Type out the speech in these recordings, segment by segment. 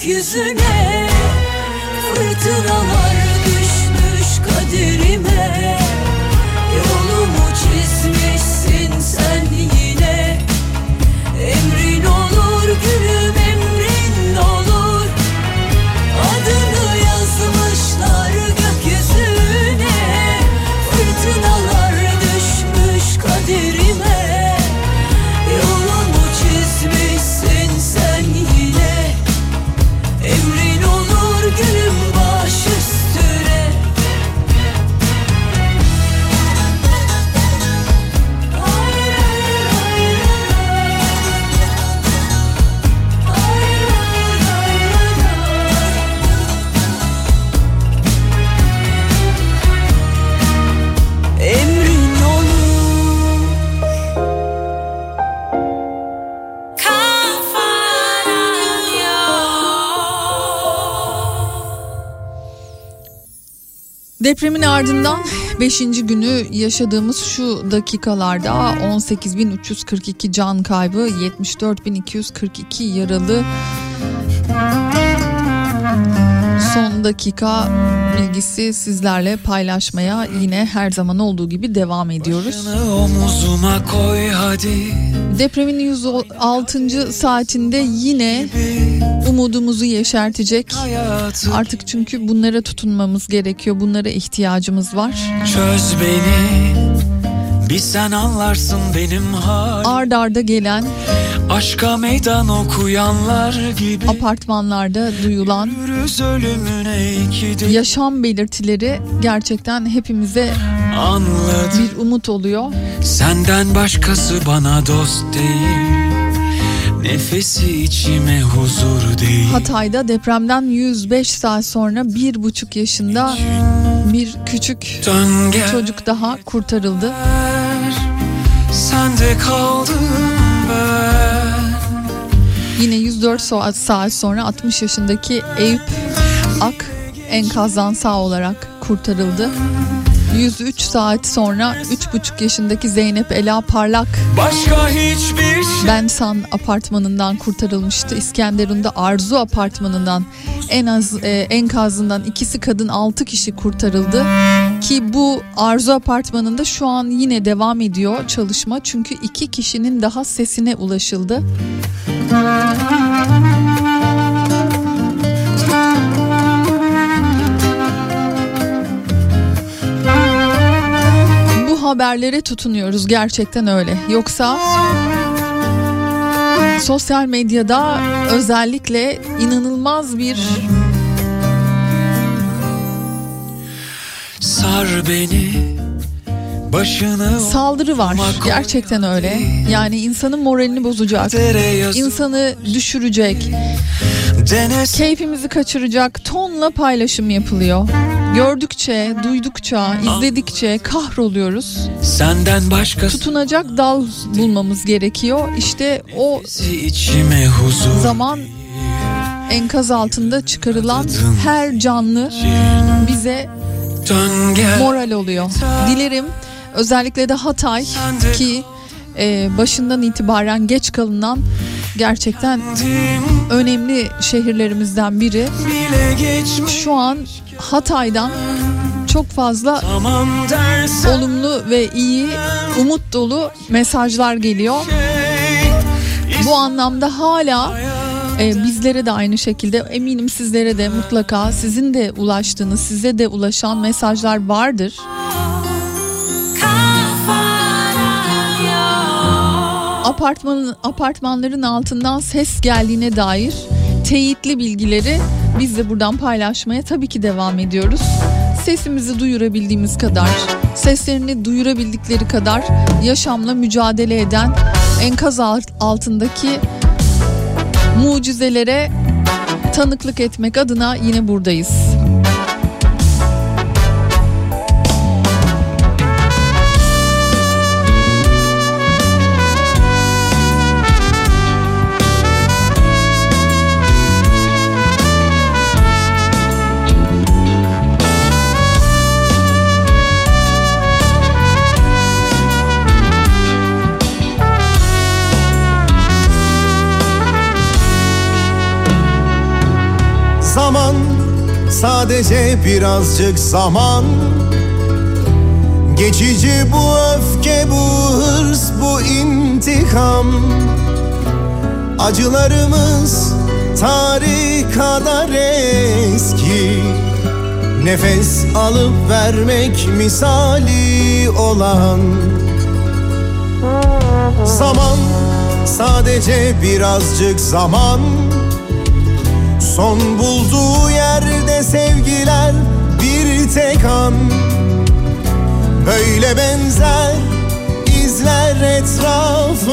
Gökyüzüne Fırtınalar düşmüş kaderime. Yolumu çizmişsin Depremin ardından 5. günü yaşadığımız şu dakikalarda 18.342 can kaybı, 74.242 yaralı. Son dakika bilgisi sizlerle paylaşmaya yine her zaman olduğu gibi devam ediyoruz. Koy hadi Depremin 106. saatinde yine umudumuzu yeşertecek. hayatı Artık çünkü bunlara tutunmamız gerekiyor. Bunlara ihtiyacımız var. çöz beni Bir sen anlarsın benim hal Ard arda gelen Aşka meydan okuyanlar gibi apartmanlarda duyulan yaşam belirtileri gerçekten hepimize Anladım bir umut oluyor. Senden başkası bana dost değil Nefesi içime huzur değil Hatay'da depremden 105 saat sonra bir buçuk yaşında bir küçük çocuk daha kurtarıldı. Sende kaldım ben Yine 104 saat saat sonra 60 yaşındaki Eyüp Ak enkazdan sağ olarak kurtarıldı. 103 saat sonra 3,5 yaşındaki Zeynep Ela Parlak Başka hiçbir şey Bensan apartmanından kurtarılmıştı. İskenderun'da Arzu apartmanından en az e, enkazından ikisi kadın 6 kişi kurtarıldı. Ki bu Arzu apartmanında şu an yine devam ediyor çalışma. Çünkü iki kişinin daha sesine ulaşıldı. Haberlere tutunuyoruz gerçekten öyle. Yoksa sosyal medyada özellikle inanılmaz bir Sar beni Başını saldırı var. Gerçekten öyle. Yani insanın moralini bozacak. İnsanı düşürecek, keyfimizi kaçıracak tonla paylaşım yapılıyor. Gördükçe, duydukça, izledikçe kahroluyoruz. Senden başkası Tutunacak dal bulmamız gerekiyor. İşte o zaman enkaz altında çıkarılan her canlı bize moral oluyor. Dilerim özellikle de Hatay ki e, başından itibaren geç kalınan gerçekten önemli şehirlerimizden biri. Şu an Hatay'dan çok fazla olumlu ve iyi, umut dolu mesajlar geliyor. Bu anlamda hala e, bizlere de aynı şekilde eminim sizlere de mutlaka sizin de ulaştığınız, size de ulaşan mesajlar vardır. Apartmanın apartmanların altından ses geldiğine dair teyitli bilgileri biz de buradan paylaşmaya tabii ki devam ediyoruz. Sesimizi duyurabildiğimiz kadar, seslerini duyurabildikleri kadar yaşamla mücadele eden enkaz alt- altındaki mucizelere tanıklık etmek adına yine buradayız. Sadece birazcık zaman. Geçici bu öfke, bu hırs, bu intikam. Acılarımız tarih kadar eski. Nefes alıp vermek misali olan. Zaman sadece birazcık zaman Son bulduğu yerde sevgiler bir tek an. Böyle benzer izler etrafında.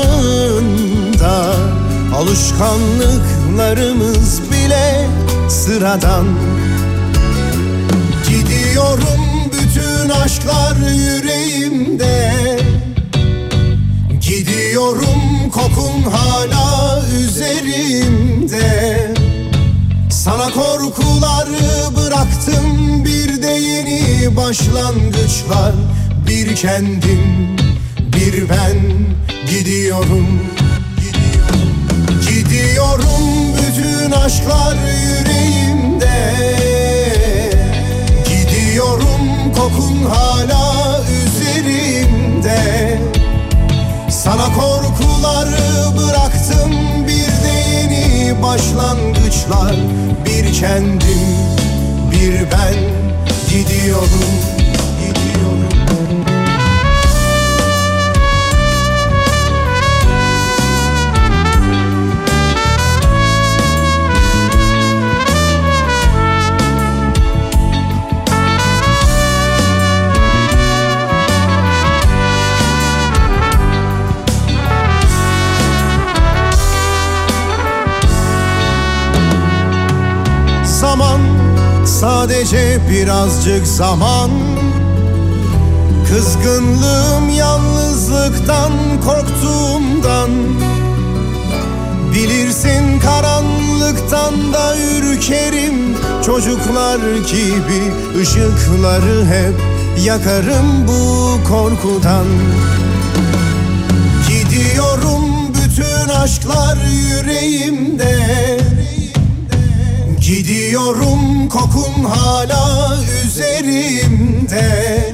Alışkanlıklarımız bile sıradan. Gidiyorum bütün aşklar yüreğimde. Gidiyorum kokun hala üzerimde sana korkuları bıraktım bir de yeni başlangıç var Bir kendim bir ben gidiyorum Gidiyorum, gidiyorum bütün aşklar yüreğimde. Gidiyorum kokun hala üzerimde. Sana korkuları bıraktım başlangıçlar. Bir kendim, bir ben gidiyorum. Sadece birazcık zaman. Kızgınlığım yalnızlıktan korktuğumdan. Bilirsin karanlıktan da ürkerim. Çocuklar gibi ışıkları hep yakarım bu korkudan. Gidiyorum bütün aşklar yüreğimde Gidiyorum kokun hala üzerimde.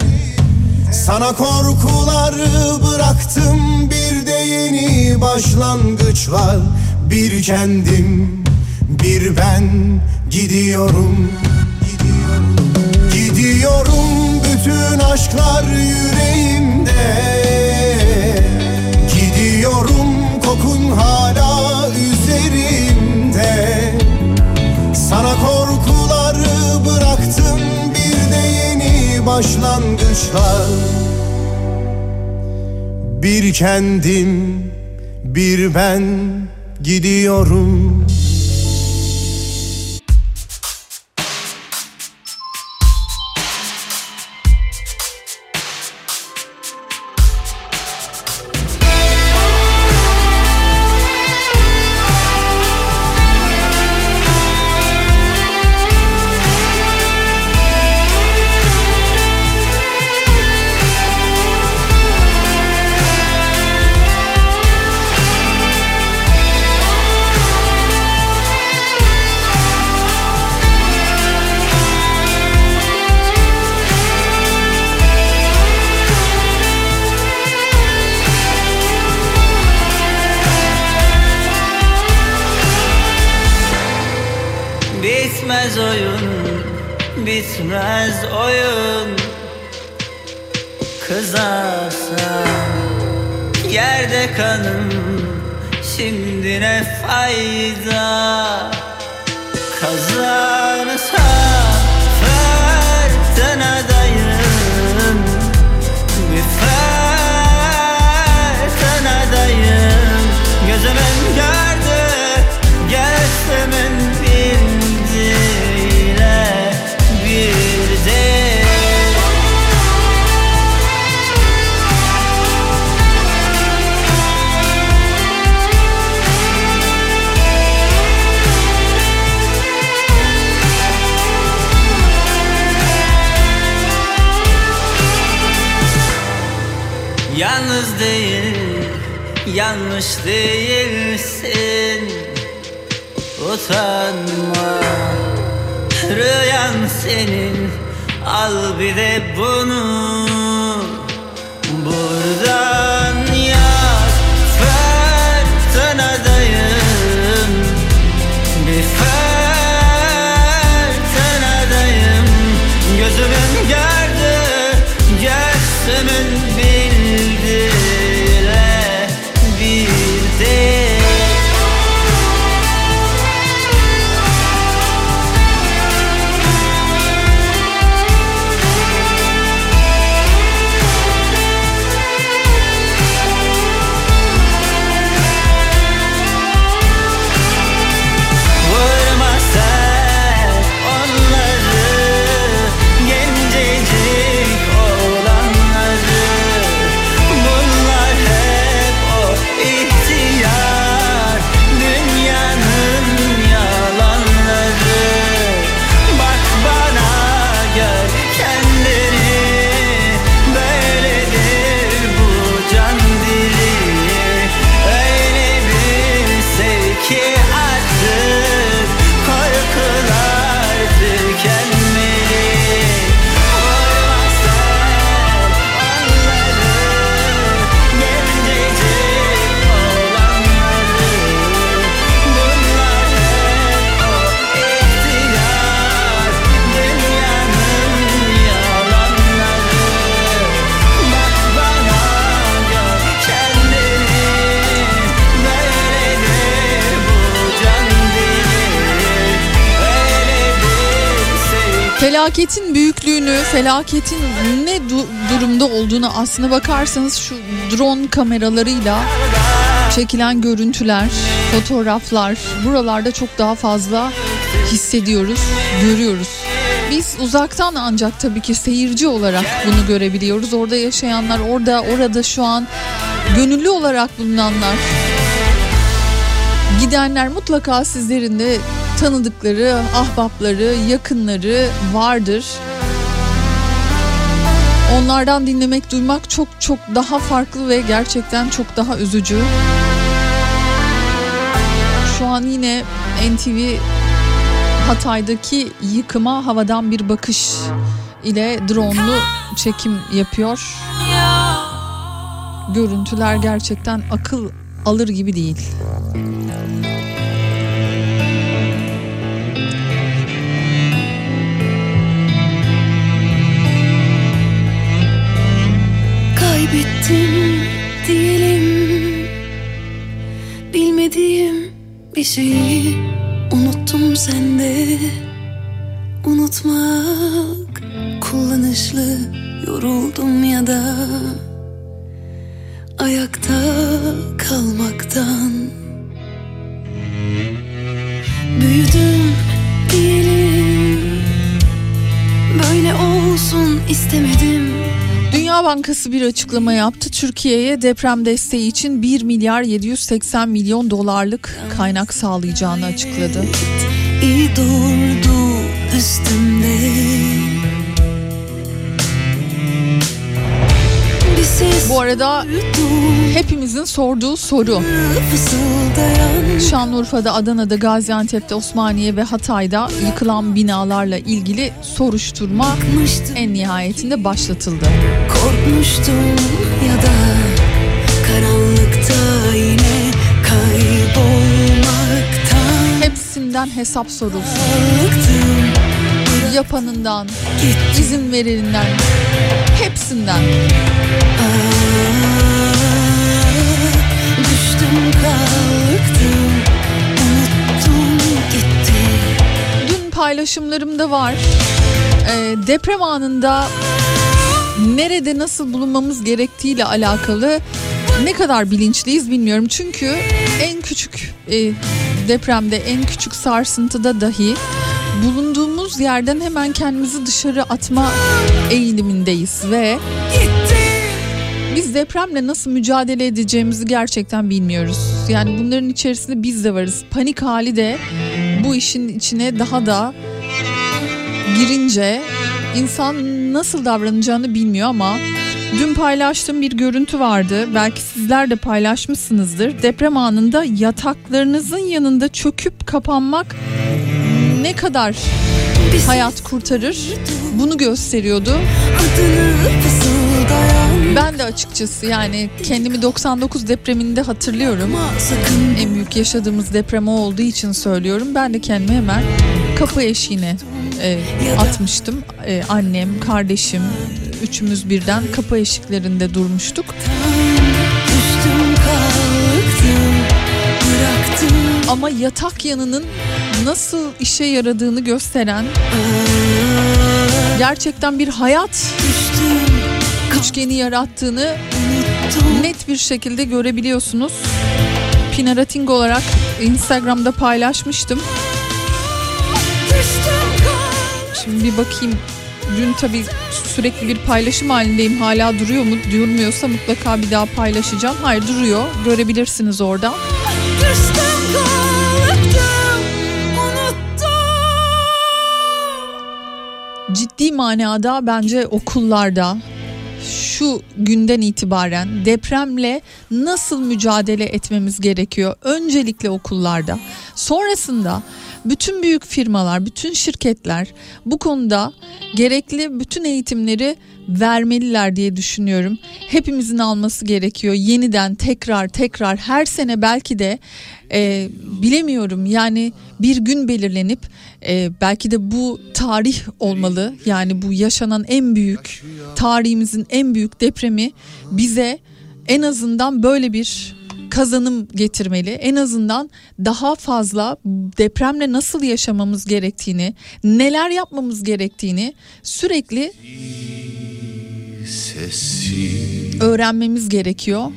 Sana korkuları bıraktım bir de yeni başlangıçlar. Bir kendim bir ben gidiyorum Gidiyorum bütün aşklar yüreğimde sana korkuları bıraktım bir de yeni başlangıçlar. Bir kendim bir ben gidiyorum felaketin ne du- durumda olduğunu aslına bakarsanız şu drone kameralarıyla çekilen görüntüler, fotoğraflar buralarda çok daha fazla hissediyoruz, görüyoruz. Biz uzaktan ancak tabii ki seyirci olarak bunu görebiliyoruz. Orada yaşayanlar, orada orada şu an gönüllü olarak bulunanlar, gidenler mutlaka sizlerin de tanıdıkları, ahbapları, yakınları vardır. Onlardan dinlemek, duymak çok çok daha farklı ve gerçekten çok daha üzücü. Şu an yine NTV Hatay'daki yıkıma havadan bir bakış ile drone'lu çekim yapıyor. Görüntüler gerçekten akıl alır gibi değil. Kaybettim diyelim. Bilmediğim bir şeyi unuttum sende. Unutmak kullanışlı yoruldum ya da Ayakta kalmaktan. Büyüdüm diyelim. Böyle olsun istemedim Dünya Bankası bir açıklama yaptı. Türkiye'ye deprem desteği için 1 milyar 780 milyon dolarlık kaynak sağlayacağını açıkladı. İyi durdu üstümde Bu arada hepimizin sorduğu soru. Şanlıurfa'da, Adana'da, Gaziantep'te, Osmaniye ve Hatay'da yıkılan binalarla ilgili soruşturma en nihayetinde başlatıldı. korkmuştum ya da karanlıkta yine kaybolmaktan Hepsinden hesap sorulsun. Yapanından, izin vereninden, hepsinden. Düştüm kalktım Unuttum gitti Dün paylaşımlarımda var. Ee, deprem anında nerede nasıl bulunmamız gerektiğiyle alakalı ne kadar bilinçliyiz bilmiyorum. Çünkü en küçük e, depremde, en küçük sarsıntıda dahi bulunduğumuz yerden hemen kendimizi dışarı atma eğilimindeyiz ve biz depremle nasıl mücadele edeceğimizi gerçekten bilmiyoruz. Yani bunların içerisinde biz de varız. Panik hali de bu işin içine daha da girince insan nasıl davranacağını bilmiyor ama dün paylaştığım bir görüntü vardı. Belki sizler de paylaşmışsınızdır. Deprem anında yataklarınızın yanında çöküp kapanmak ne kadar hayat kurtarır bunu gösteriyordu. Adını Ben de açıkçası yani kendimi 99 depreminde hatırlıyorum. En büyük yaşadığımız deprem olduğu için söylüyorum. Ben de kendimi hemen kapı eşiğine e, atmıştım. E, annem, kardeşim, üçümüz birden kapı eşiklerinde durmuştuk. Ama yatak yanının nasıl işe yaradığını gösteren gerçekten bir hayat üçgeni yarattığını net bir şekilde görebiliyorsunuz. Pinarating olarak Instagram'da paylaşmıştım. Şimdi bir bakayım. Dün tabii sürekli bir paylaşım halindeyim. Hala duruyor mu? Durmuyorsa mutlaka bir daha paylaşacağım. Hayır duruyor. Görebilirsiniz orada. Düştüm kalktım Unuttum Ciddi manada bence okullarda şu günden itibaren depremle nasıl mücadele etmemiz gerekiyor? Öncelikle okullarda. Sonrasında bütün büyük firmalar, bütün şirketler bu konuda gerekli bütün eğitimleri vermeliler diye düşünüyorum. Hepimizin alması gerekiyor. Yeniden tekrar tekrar her sene belki de e, bilemiyorum yani bir gün belirlenip e, belki de bu tarih olmalı. Yani bu yaşanan en büyük tarihimizin en büyük depremi bize en azından böyle bir kazanım getirmeli. En azından daha fazla depremle nasıl yaşamamız gerektiğini, neler yapmamız gerektiğini sürekli öğrenmemiz gerekiyor.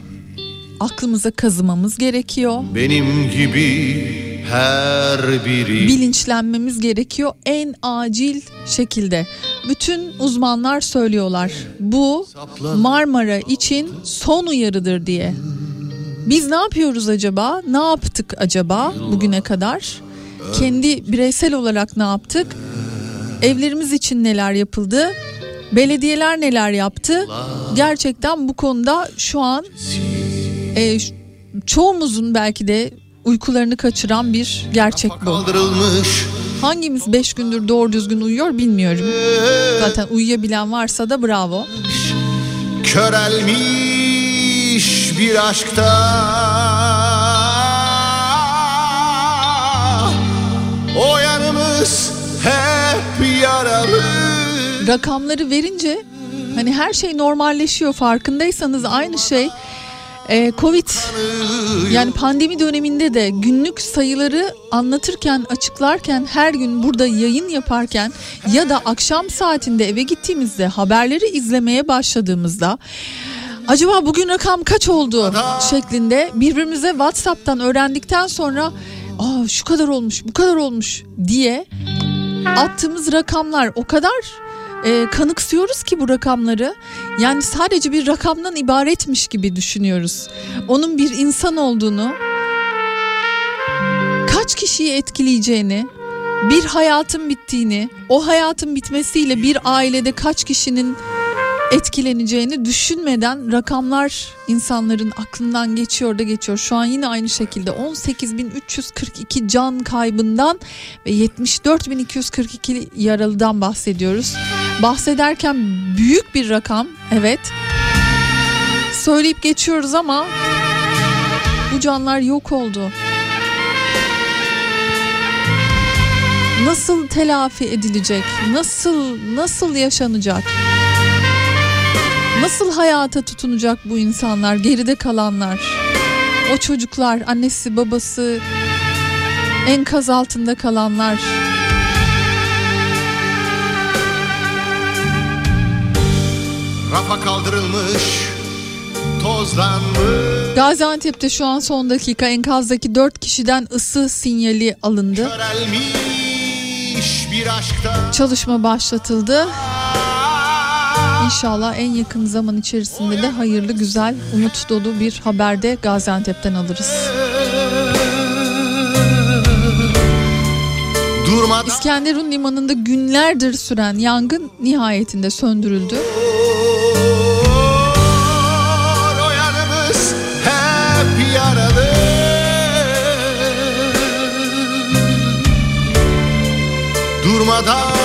Aklımıza kazımamız gerekiyor. benim gibi her biri bilinçlenmemiz gerekiyor en acil şekilde. Bütün uzmanlar söylüyorlar. Bu Marmara için son uyarıdır diye. Biz ne yapıyoruz acaba? Ne yaptık acaba bugüne kadar? Kendi bireysel olarak ne yaptık? Evlerimiz için neler yapıldı? Belediyeler neler yaptı? Gerçekten bu konuda şu an e, çoğumuzun belki de uykularını kaçıran bir gerçek bu. Hangimiz 5 gündür doğru düzgün uyuyor bilmiyorum. Zaten uyuyabilen varsa da bravo. körelmiş bir aşkta. O yanımız hep yaralı. Rakamları verince hani her şey normalleşiyor farkındaysanız aynı şey e, Covid yani pandemi döneminde de günlük sayıları anlatırken açıklarken her gün burada yayın yaparken ya da akşam saatinde eve gittiğimizde haberleri izlemeye başladığımızda acaba bugün rakam kaç oldu şeklinde birbirimize WhatsApp'tan öğrendikten sonra Aa, şu kadar olmuş bu kadar olmuş diye attığımız rakamlar o kadar e, kanıksıyoruz ki bu rakamları. Yani sadece bir rakamdan ibaretmiş gibi düşünüyoruz. Onun bir insan olduğunu, kaç kişiyi etkileyeceğini, bir hayatın bittiğini, o hayatın bitmesiyle bir ailede kaç kişinin etkileneceğini düşünmeden rakamlar insanların aklından geçiyor da geçiyor. Şu an yine aynı şekilde 18.342 can kaybından ve 74.242 yaralıdan bahsediyoruz. Bahsederken büyük bir rakam evet. Söyleyip geçiyoruz ama bu canlar yok oldu. Nasıl telafi edilecek? Nasıl nasıl yaşanacak? Nasıl hayata tutunacak bu insanlar, geride kalanlar? O çocuklar, annesi, babası, enkaz altında kalanlar. Rafa kaldırılmış tozlanmış Gaziantep'te şu an son dakika enkazdaki 4 kişiden ısı sinyali alındı. Çalışma başlatıldı. İnşallah en yakın zaman içerisinde de hayırlı, güzel, umut dolu bir haberde Gaziantep'ten alırız. durmadan İskenderun limanında günlerdir süren yangın nihayetinde söndürüldü. Durmadan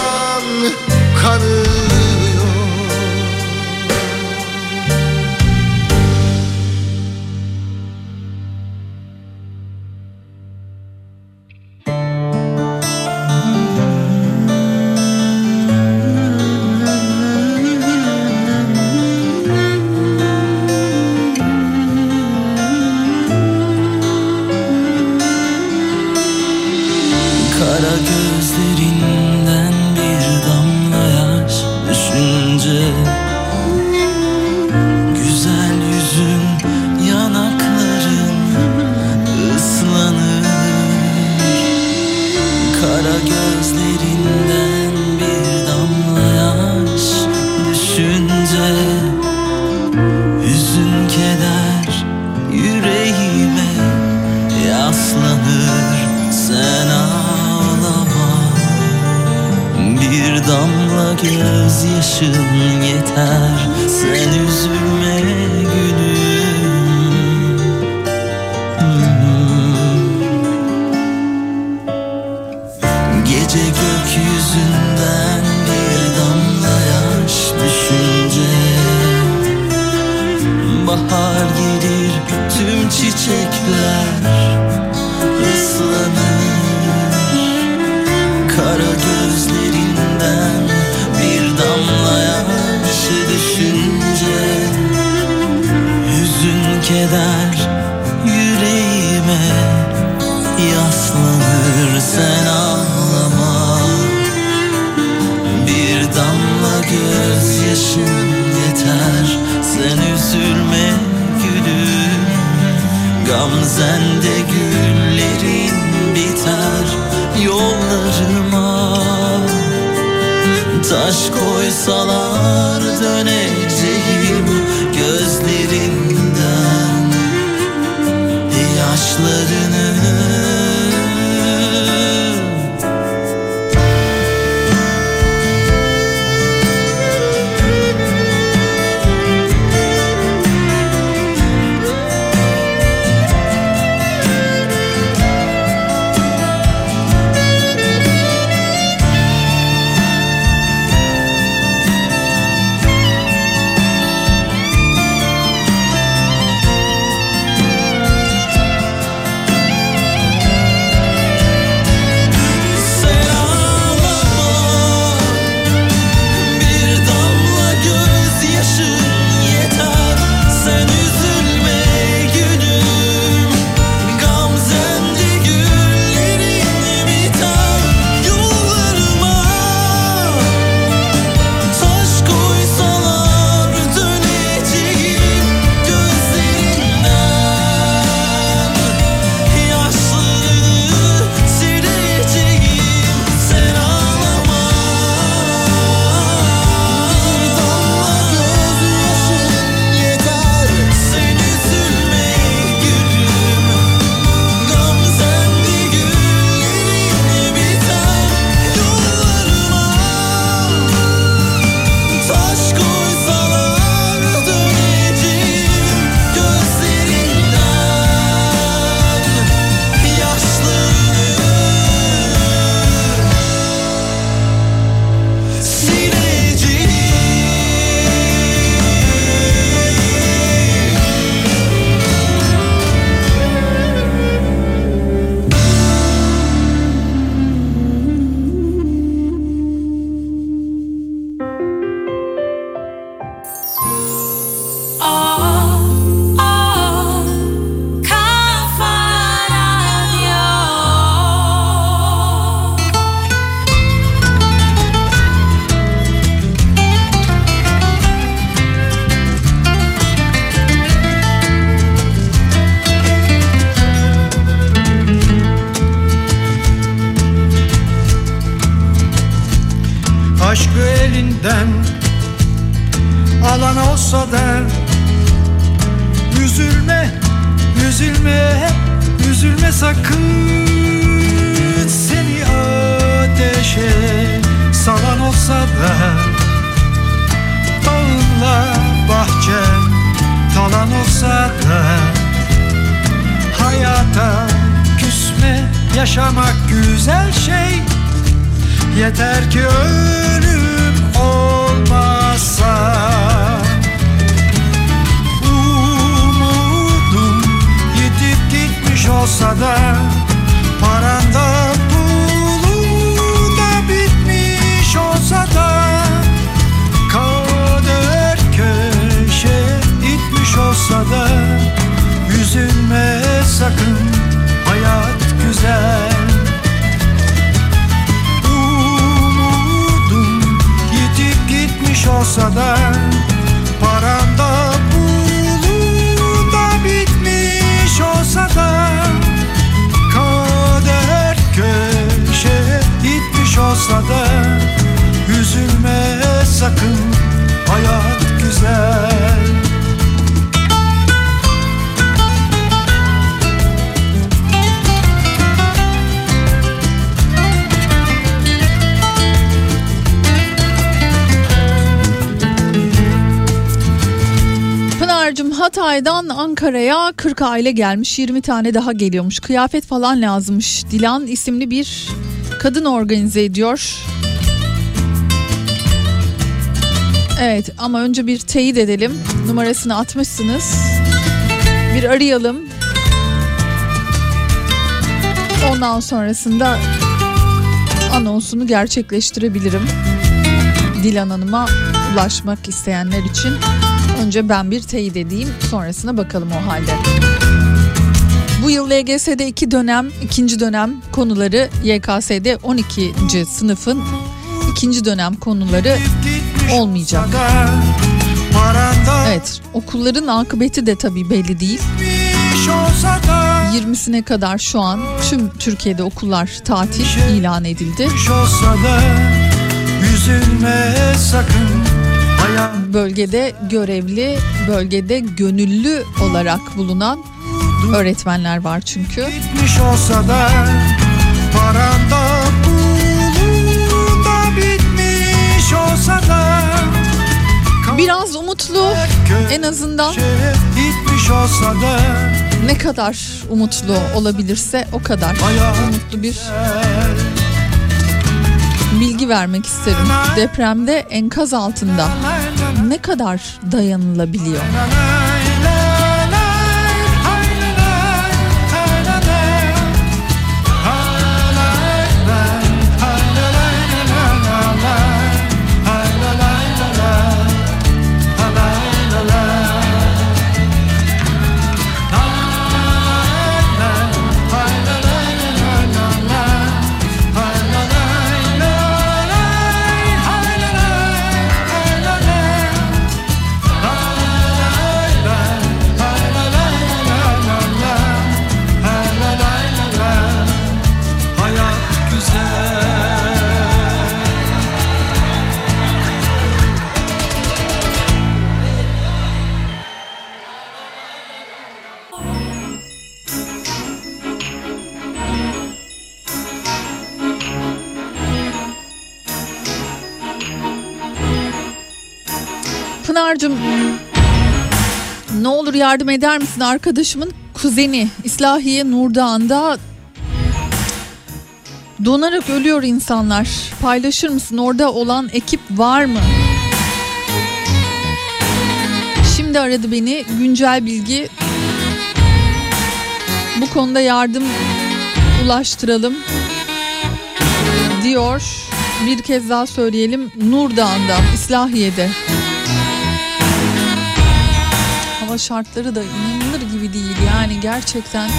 40 aile gelmiş 20 tane daha geliyormuş. Kıyafet falan lazımmış. Dilan isimli bir kadın organize ediyor. Evet ama önce bir teyit edelim. Numarasını atmışsınız. Bir arayalım. Ondan sonrasında anonsunu gerçekleştirebilirim. Dilan Hanım'a ulaşmak isteyenler için önce ben bir teyit edeyim sonrasına bakalım o halde. Bu yıl LGS'de iki dönem, ikinci dönem konuları YKS'de 12. sınıfın ikinci dönem konuları olmayacak. Evet, okulların akıbeti de tabii belli değil. 20'sine kadar şu an tüm Türkiye'de okullar tatil ilan edildi. Bölgede görevli, bölgede gönüllü olarak bulunan öğretmenler var çünkü. bitmiş olsa da Paranda da bitmiş olsa da Biraz umutlu en azından Bitmiş olsa da ne kadar umutlu olabilirse o kadar umutlu bir bilgi vermek isterim. Depremde enkaz altında ne kadar dayanılabiliyor? Yardım eder misin arkadaşımın kuzeni İslahiye Nurdağ'ında donarak ölüyor insanlar. Paylaşır mısın orada olan ekip var mı? Şimdi aradı beni güncel bilgi bu konuda yardım ulaştıralım diyor. Bir kez daha söyleyelim Nurdağ'ında İslahiye'de. Hava şartları da inanılır gibi değil yani gerçekten.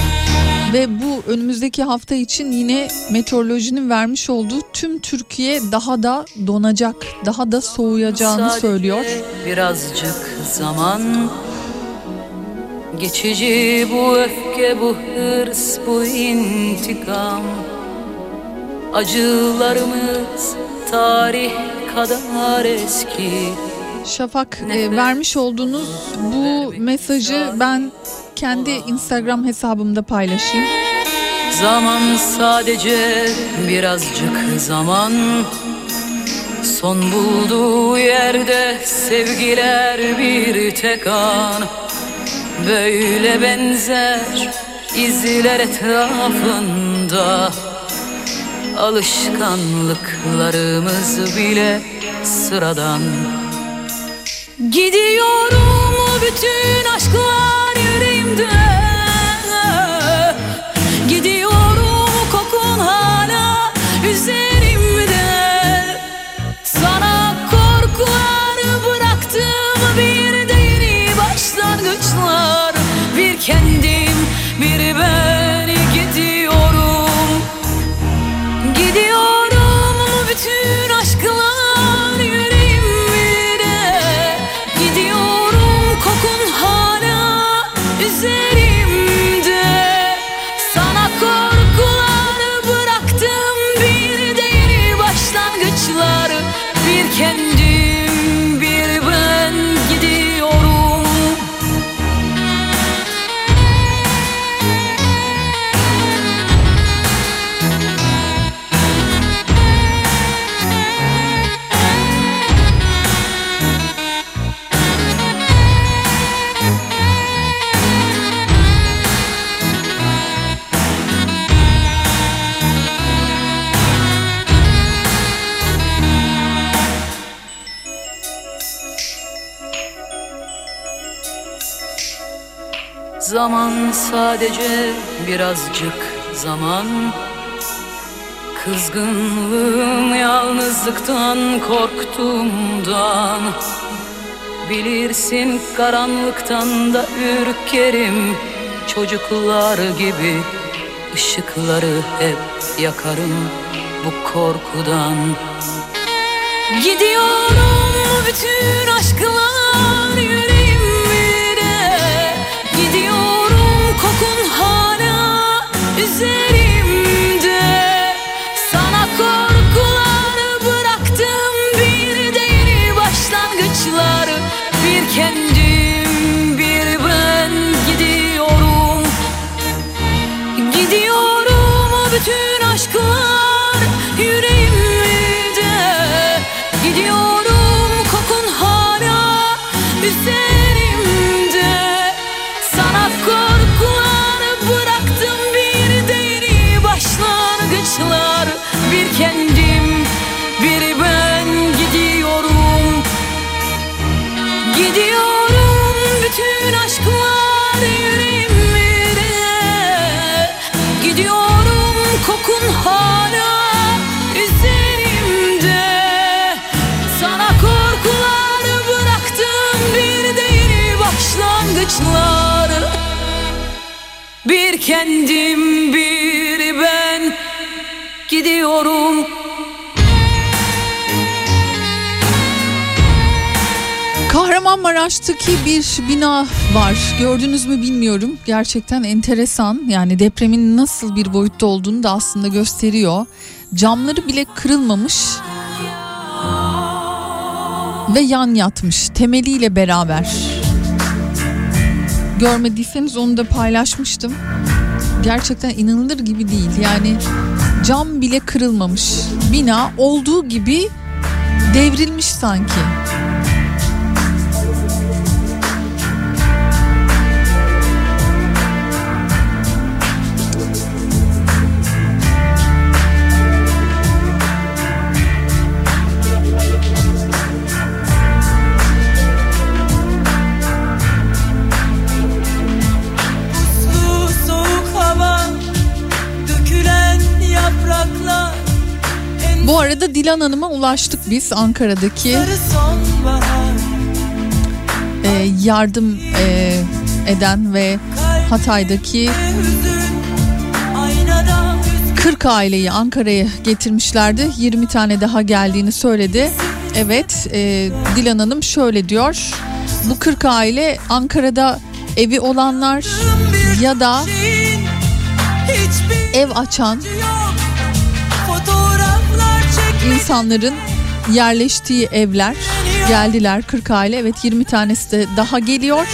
Ve bu önümüzdeki hafta için yine meteorolojinin vermiş olduğu tüm Türkiye daha da donacak, daha da soğuyacağını Sadece söylüyor. Birazcık zaman Geçici bu öfke, bu hırs, bu intikam Acılarımız tarih kadar eski Şafak e, vermiş olduğunuz bu mesajı ben kendi Instagram hesabımda paylaşayım. Zaman sadece birazcık zaman. Son bulduğu yerde sevgiler bir tek an. Böyle benzer izler etrafında. Alışkanlıklarımız bile sıradan Gidiyorum bütün aşklar yüreğimde sadece birazcık zaman. Kızgınlığın yalnızlıktan korktuğumdan. Bilirsin karanlıktan da ürkerim. Çocuklar gibi ışıkları hep yakarım bu korkudan. Gidiyorum bütün aşklar üzerimde Kahramanmaraş'taki bir bina var. Gördünüz mü bilmiyorum. Gerçekten enteresan. Yani depremin nasıl bir boyutta olduğunu da aslında gösteriyor. Camları bile kırılmamış. Ve yan yatmış temeliyle beraber. Görmediyseniz onu da paylaşmıştım. Gerçekten inanılır gibi değil. Yani cam bile kırılmamış. Bina olduğu gibi devrilmiş sanki. Arada Dilan Hanım'a ulaştık biz Ankara'daki e, yardım e, eden ve Hatay'daki Hüzün Aynada hüzün 40 aileyi Ankara'ya getirmişlerdi. 20 tane daha geldiğini söyledi. Evet e, Dilan Hanım şöyle diyor. Bu 40 aile Ankara'da evi olanlar ya da ev açan insanların yerleştiği evler geldiler 40 aile. Evet 20 tanesi de daha geliyor.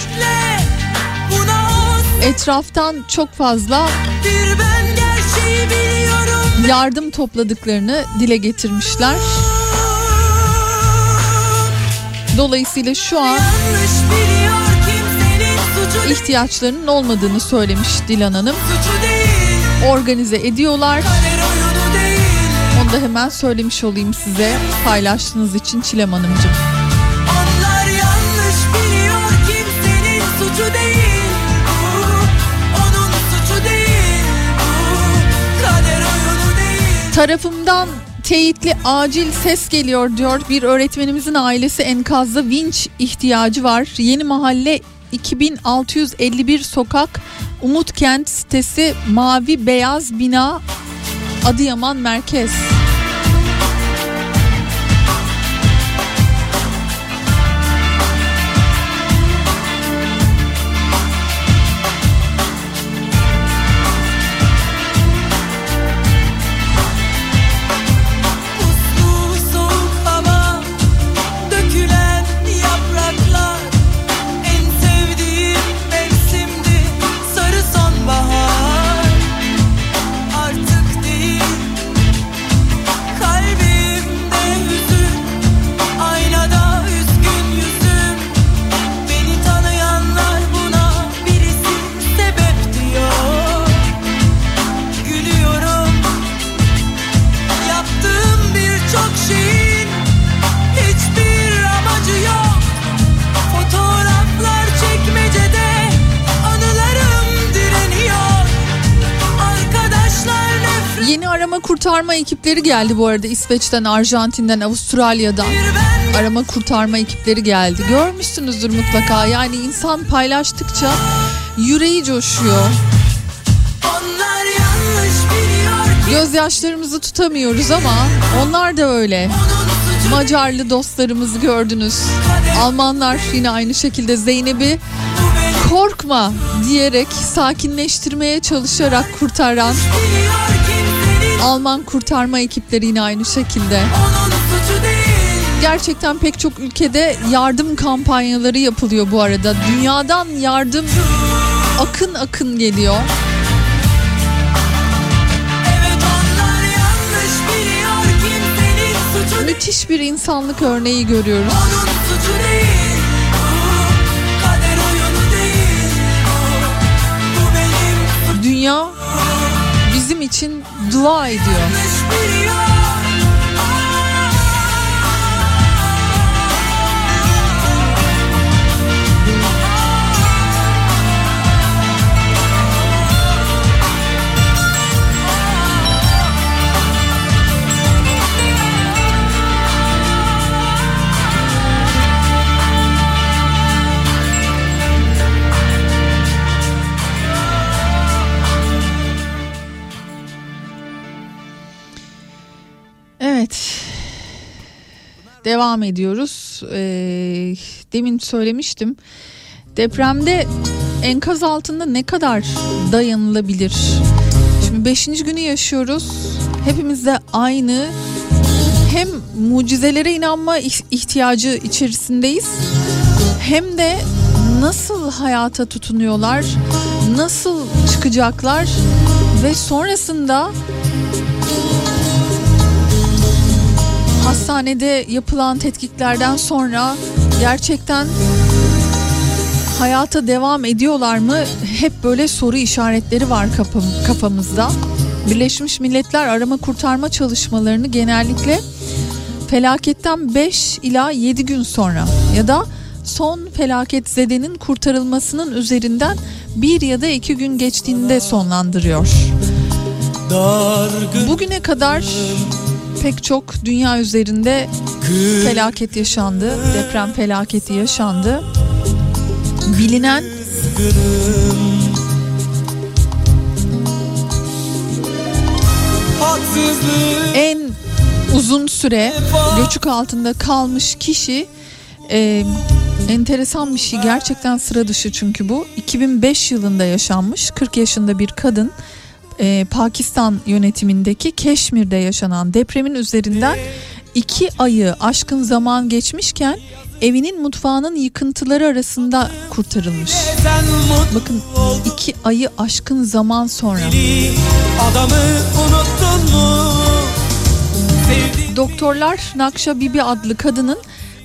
Etraftan çok fazla yardım topladıklarını dile getirmişler. Dolayısıyla şu an ihtiyaçlarının olmadığını söylemiş Dilan Hanım. Organize ediyorlar. Onu da hemen söylemiş olayım size paylaştığınız için Çilem Hanımcığım. Onlar yanlış biliyor kimsenin suçu değil Tarafımdan teyitli acil ses geliyor diyor. Bir öğretmenimizin ailesi enkazda vinç ihtiyacı var. Yeni mahalle 2651 sokak Umutkent sitesi mavi beyaz bina Adıyaman merkez. Kurtarma ekipleri geldi bu arada İsveç'ten, Arjantin'den, Avustralya'dan. Arama kurtarma ekipleri geldi. Görmüşsünüzdür mutlaka. Yani insan paylaştıkça yüreği coşuyor. Gözyaşlarımızı tutamıyoruz ama onlar da öyle. Macarlı dostlarımızı gördünüz. Almanlar yine aynı şekilde Zeynep'i korkma diyerek sakinleştirmeye çalışarak kurtaran Alman kurtarma ekipleri yine aynı şekilde. Gerçekten pek çok ülkede yardım kampanyaları yapılıyor bu arada. Dünyadan yardım akın akın geliyor. Müthiş bir insanlık örneği görüyoruz. Dünya bizim için dua ediyor. Devam ediyoruz. Ee, demin söylemiştim. Depremde enkaz altında ne kadar dayanılabilir? Şimdi beşinci günü yaşıyoruz. Hepimiz de aynı hem mucizelere inanma ih- ihtiyacı içerisindeyiz hem de nasıl hayata tutunuyorlar, nasıl çıkacaklar ve sonrasında hastanede yapılan tetkiklerden sonra gerçekten hayata devam ediyorlar mı? Hep böyle soru işaretleri var kafam- kafamızda. Birleşmiş Milletler arama kurtarma çalışmalarını genellikle felaketten 5 ila 7 gün sonra ya da son felaket zedenin kurtarılmasının üzerinden bir ya da iki gün geçtiğinde sonlandırıyor. Bugüne kadar pek çok dünya üzerinde felaket yaşandı. Deprem felaketi yaşandı. Bilinen en uzun süre göçük altında kalmış kişi e, enteresan bir şey gerçekten sıra dışı çünkü bu 2005 yılında yaşanmış 40 yaşında bir kadın e, Pakistan yönetimindeki Keşmir'de yaşanan depremin üzerinden iki ayı aşkın zaman geçmişken evinin mutfağının yıkıntıları arasında kurtarılmış. Bakın iki ayı aşkın zaman sonra. adamı unuttun mu? Doktorlar Nakşa Bibi adlı kadının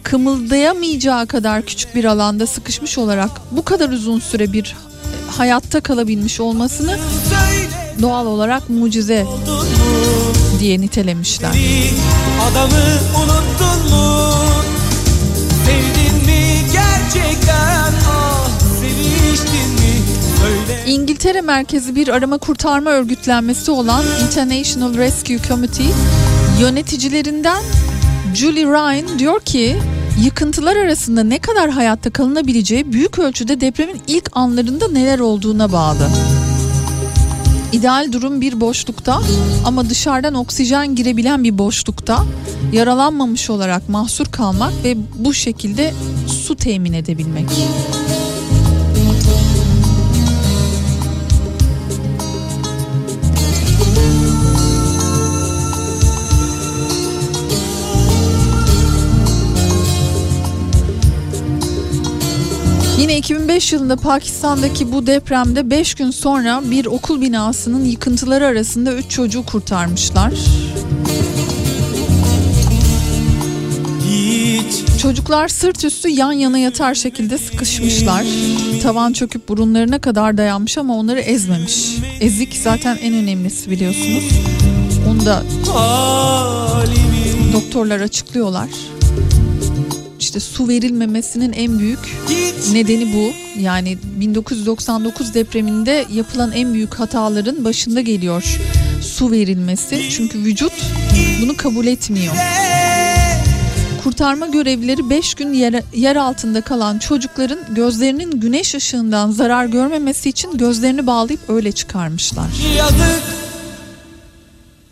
kımıldayamayacağı kadar küçük bir alanda sıkışmış olarak bu kadar uzun süre bir hayatta kalabilmiş olmasını doğal olarak mucize diye nitelemişler. Adamı unuttun mu? Sevdin mi gerçekten? Ah seviştin mi? Söyle İngiltere merkezi bir arama kurtarma örgütlenmesi olan International Rescue Committee yöneticilerinden Julie Ryan diyor ki yıkıntılar arasında ne kadar hayatta kalınabileceği büyük ölçüde depremin ilk anlarında neler olduğuna bağlı. İdeal durum bir boşlukta ama dışarıdan oksijen girebilen bir boşlukta yaralanmamış olarak mahsur kalmak ve bu şekilde su temin edebilmek. Yine 2005 yılında Pakistan'daki bu depremde 5 gün sonra bir okul binasının yıkıntıları arasında 3 çocuğu kurtarmışlar. Çocuklar sırt üstü yan yana yatar şekilde sıkışmışlar. Tavan çöküp burunlarına kadar dayanmış ama onları ezmemiş. Ezik zaten en önemlisi biliyorsunuz. Onu da doktorlar açıklıyorlar. İşte su verilmemesinin en büyük nedeni bu. Yani 1999 depreminde yapılan en büyük hataların başında geliyor su verilmesi. Çünkü vücut bunu kabul etmiyor. Kurtarma görevlileri 5 gün yer, yer altında kalan çocukların gözlerinin güneş ışığından zarar görmemesi için gözlerini bağlayıp öyle çıkarmışlar. yazık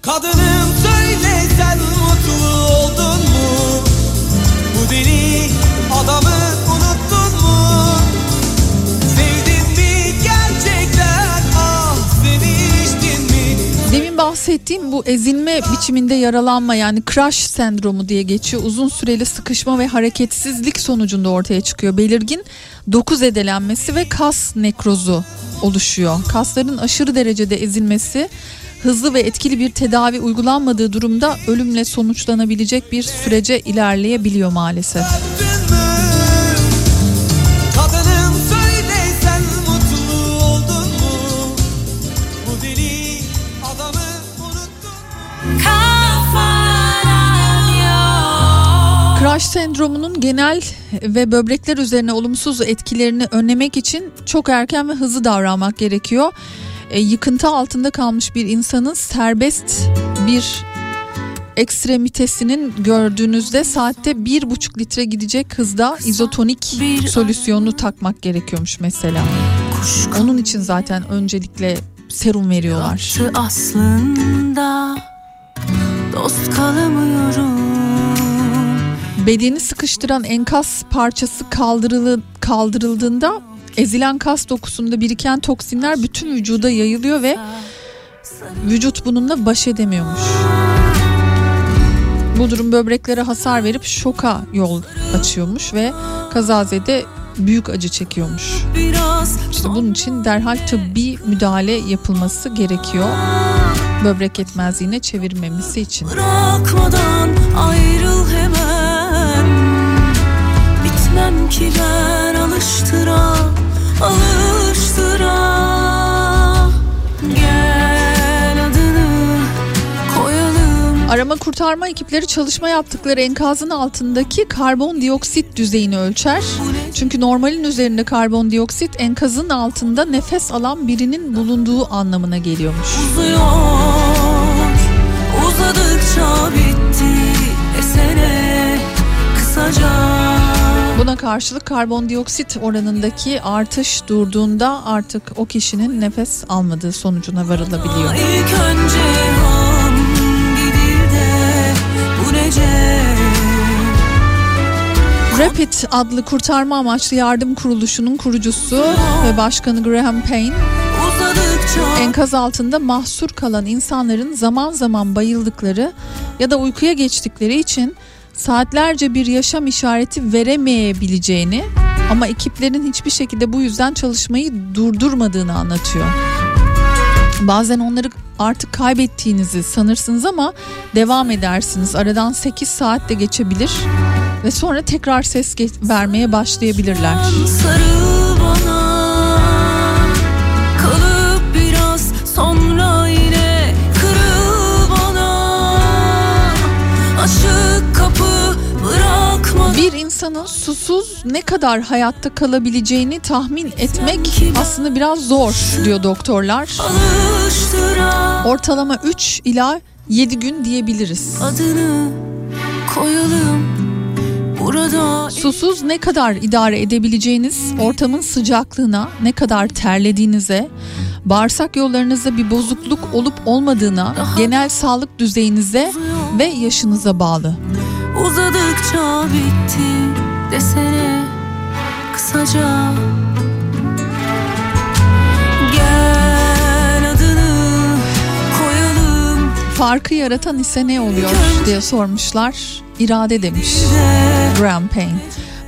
Kadınım bahsettiğim bu ezilme biçiminde yaralanma yani crash sendromu diye geçiyor. Uzun süreli sıkışma ve hareketsizlik sonucunda ortaya çıkıyor. Belirgin doku zedelenmesi ve kas nekrozu oluşuyor. Kasların aşırı derecede ezilmesi hızlı ve etkili bir tedavi uygulanmadığı durumda ölümle sonuçlanabilecek bir sürece ilerleyebiliyor maalesef. Crash sendromunun genel ve böbrekler üzerine olumsuz etkilerini önlemek için çok erken ve hızlı davranmak gerekiyor. E, yıkıntı altında kalmış bir insanın serbest bir ekstremitesinin gördüğünüzde saatte bir buçuk litre gidecek hızda izotonik Bir solüsyonunu takmak gerekiyormuş mesela. Onun için zaten öncelikle serum veriyorlar. Aslında Dost kalamıyorum Bedeni sıkıştıran enkaz parçası kaldırılı, kaldırıldığında ezilen kas dokusunda biriken toksinler bütün vücuda yayılıyor ve vücut bununla baş edemiyormuş. Bu durum böbreklere hasar verip şoka yol açıyormuş ve kazazede büyük acı çekiyormuş. İşte bunun için derhal tıbbi müdahale yapılması gerekiyor. Böbrek yetmezliğine çevirmemesi için. bırakmadan ayrıl Bitmem ki ben alıştıra alıştıra Gel adını koyalım Arama kurtarma ekipleri çalışma yaptıkları enkazın altındaki karbondioksit düzeyini ölçer. Çünkü normalin üzerinde karbondioksit enkazın altında nefes alan birinin bulunduğu anlamına geliyormuş. uzuyor Uzadıkça bitti desene kısaca Buna karşılık karbondioksit oranındaki artış durduğunda artık o kişinin nefes almadığı sonucuna varılabiliyor. İlk önce Rapid adlı kurtarma amaçlı yardım kuruluşunun kurucusu ve başkanı Graham Payne enkaz altında mahsur kalan insanların zaman zaman bayıldıkları ya da uykuya geçtikleri için saatlerce bir yaşam işareti veremeyebileceğini ama ekiplerin hiçbir şekilde bu yüzden çalışmayı durdurmadığını anlatıyor. Bazen onları artık kaybettiğinizi sanırsınız ama devam edersiniz. Aradan 8 saat de geçebilir ve sonra tekrar ses vermeye başlayabilirler. sarıl Bir insanın susuz ne kadar hayatta kalabileceğini tahmin etmek aslında biraz zor diyor doktorlar. Ortalama 3 ila 7 gün diyebiliriz. Adını koyalım burada Susuz ne kadar idare edebileceğiniz ortamın sıcaklığına, ne kadar terlediğinize, bağırsak yollarınızda bir bozukluk olup olmadığına, genel sağlık düzeyinize ve yaşınıza bağlı. Uzadıkça bitti desene kısaca Farkı yaratan ise ne oluyor diye sormuşlar. İrade demiş Graham Payne.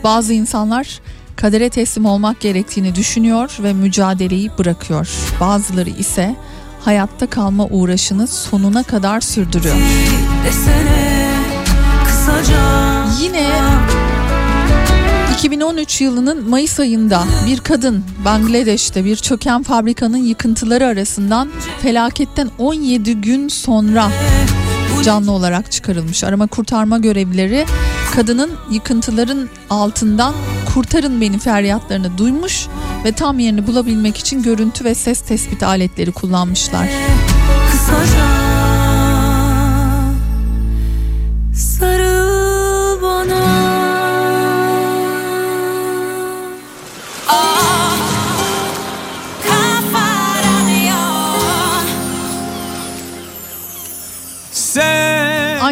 Bazı insanlar kadere teslim olmak gerektiğini düşünüyor ve mücadeleyi bırakıyor. Bazıları ise hayatta kalma uğraşını sonuna kadar sürdürüyor. desene Yine 2013 yılının Mayıs ayında bir kadın Bangladeş'te bir çöken fabrikanın yıkıntıları arasından felaketten 17 gün sonra canlı olarak çıkarılmış. Arama kurtarma görevlileri kadının yıkıntıların altından kurtarın beni feryatlarını duymuş ve tam yerini bulabilmek için görüntü ve ses tespit aletleri kullanmışlar. kısaca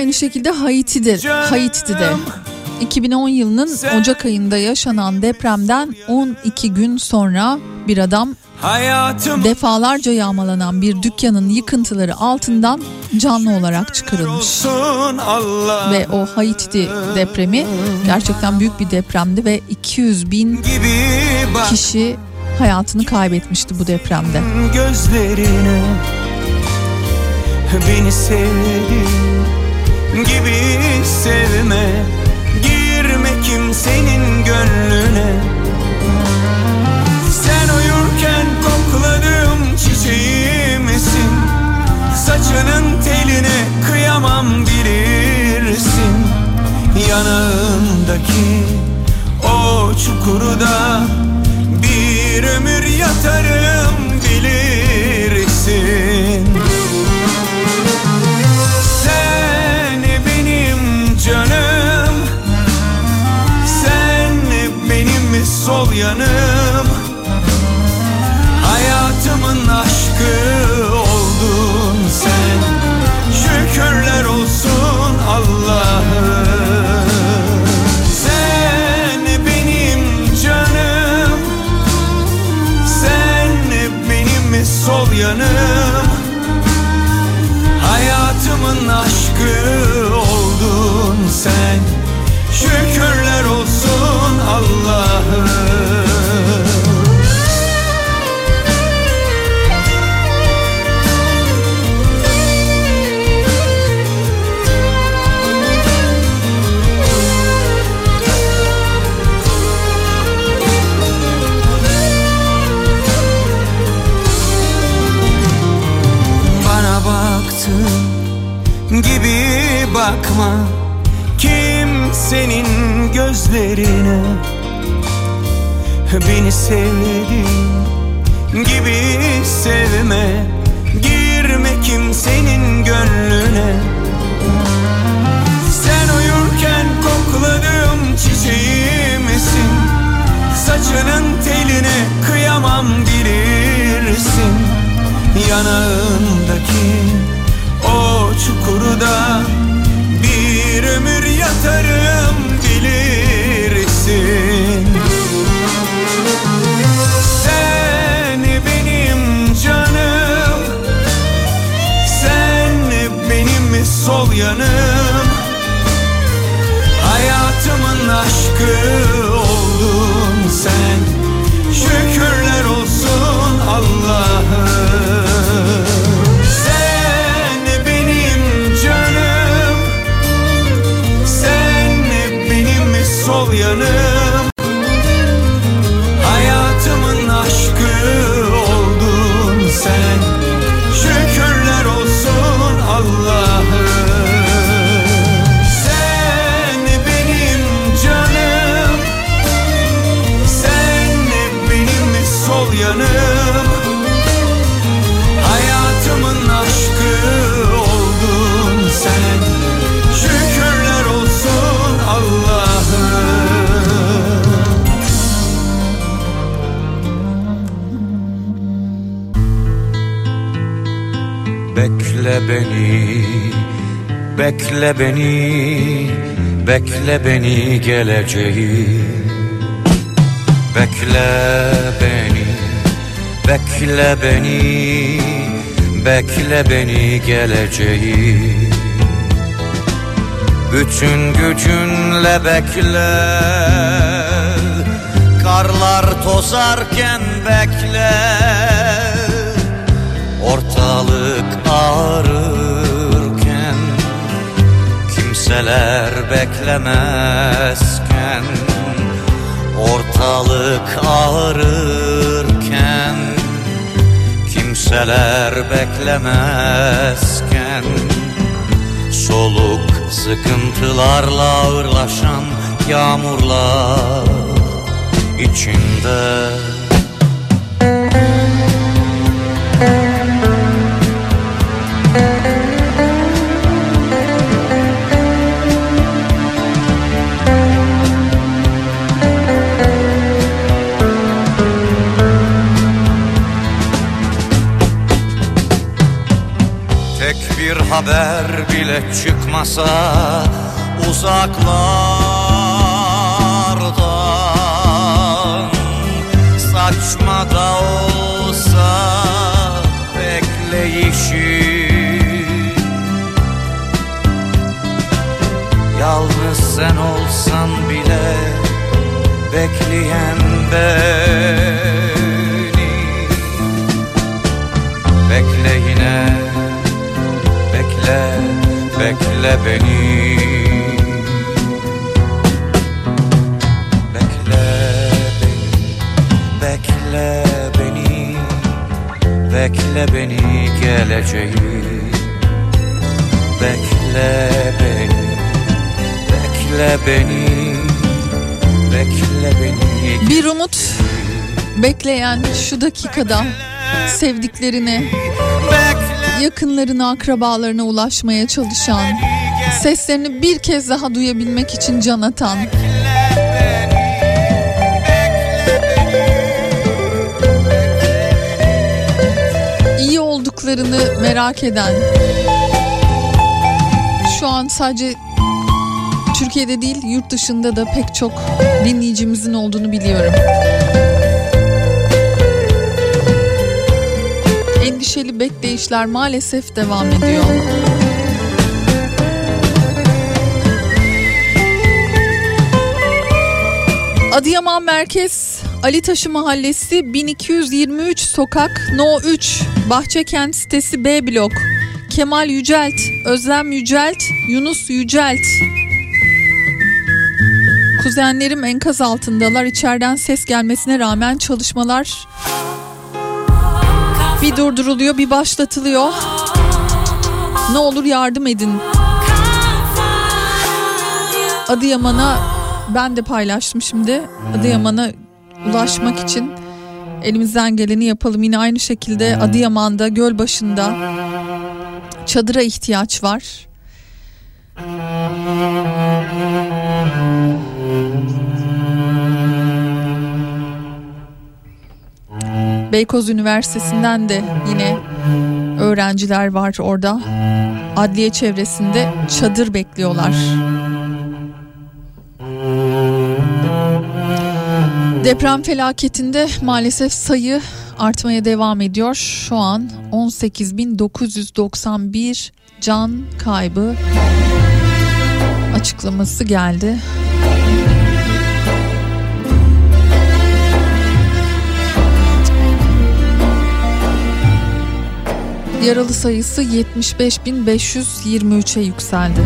Aynı şekilde Haiti'de, Haiti'de 2010 yılının Ocak ayında yaşanan depremden 12 gün sonra bir adam Hayatım Defalarca yağmalanan bir dükkanın yıkıntıları altından canlı olarak çıkarılmış. Ve o Haiti depremi gerçekten büyük bir depremdi ve 200 bin kişi hayatını kaybetmişti bu depremde. gözlerine Beni sevdi gibi sevme Girme kimsenin gönlüne. Sen uyurken kokladığım çiçeğimsin Saçının teline kıyamam bilirsin. Yanağındaki o çukurda bir ömür yatarım sol yanım. Hayatımın aşkı oldun sen. Şükürler olsun Allah'ım. Sen benim canım. Sen benim sol yanım. Hayatımın aşkı oldun sen geleceğim. Bekle beni, bekle beni, bekle beni geleceğim. Bütün gücünle bekle, karlar tozarken bekle. Ortalık ağrırken Kimseler beklemezken Ortalık ağrırken Kimseler beklemezken Soluk sıkıntılarla ağırlaşan yağmurlar içinde bile çıkmasa uzaklardan. Saçma da olsa bekleyişi Yalnız sen olsan bile bekleyen beni. Bekle yine bekle bekle beni. Bekle beni. Bekle beni. Bekle beni geleceği Bekle beni. Bekle beni. Bekle beni Bir umut bekleyen şu dakikada sevdiklerine, yakınlarına, akrabalarına ulaşmaya çalışan, seslerini bir kez daha duyabilmek için can atan, iyi olduklarını merak eden, şu an sadece Türkiye'de değil yurt dışında da pek çok dinleyicimizin olduğunu biliyorum. Endişeli bekleyişler maalesef devam ediyor. Adıyaman Merkez Ali Taşı Mahallesi 1223 Sokak No 3 Bahçekent sitesi B blok Kemal Yücelt, Özlem Yücelt, Yunus Yücelt. Kuzenlerim enkaz altındalar. İçeriden ses gelmesine rağmen çalışmalar bir durduruluyor, bir başlatılıyor. Ne olur yardım edin. Adıyaman'a ben de paylaştım şimdi. Adıyaman'a ulaşmak için elimizden geleni yapalım. Yine aynı şekilde Adıyaman'da, Gölbaşı'nda çadıra ihtiyaç var. Beykoz Üniversitesi'nden de yine öğrenciler var orada. Adliye çevresinde çadır bekliyorlar. Deprem felaketinde maalesef sayı artmaya devam ediyor. Şu an 18.991 can kaybı açıklaması geldi. Yaralı sayısı 75.523'e yükseldi.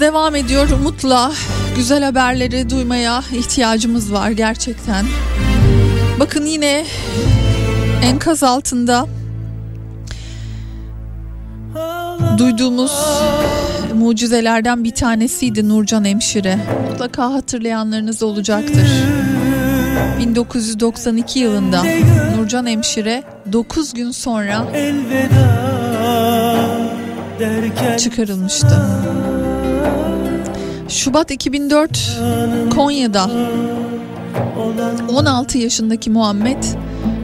Devam ediyor. Umutla güzel haberleri duymaya ihtiyacımız var gerçekten. Bakın yine enkaz altında duyduğumuz mucizelerden bir tanesiydi Nurcan Hemşire. Mutlaka hatırlayanlarınız olacaktır. 1992 yılında Nurcan Hemşire 9 gün sonra çıkarılmıştı. Şubat 2004 Konya'da 16 yaşındaki Muhammed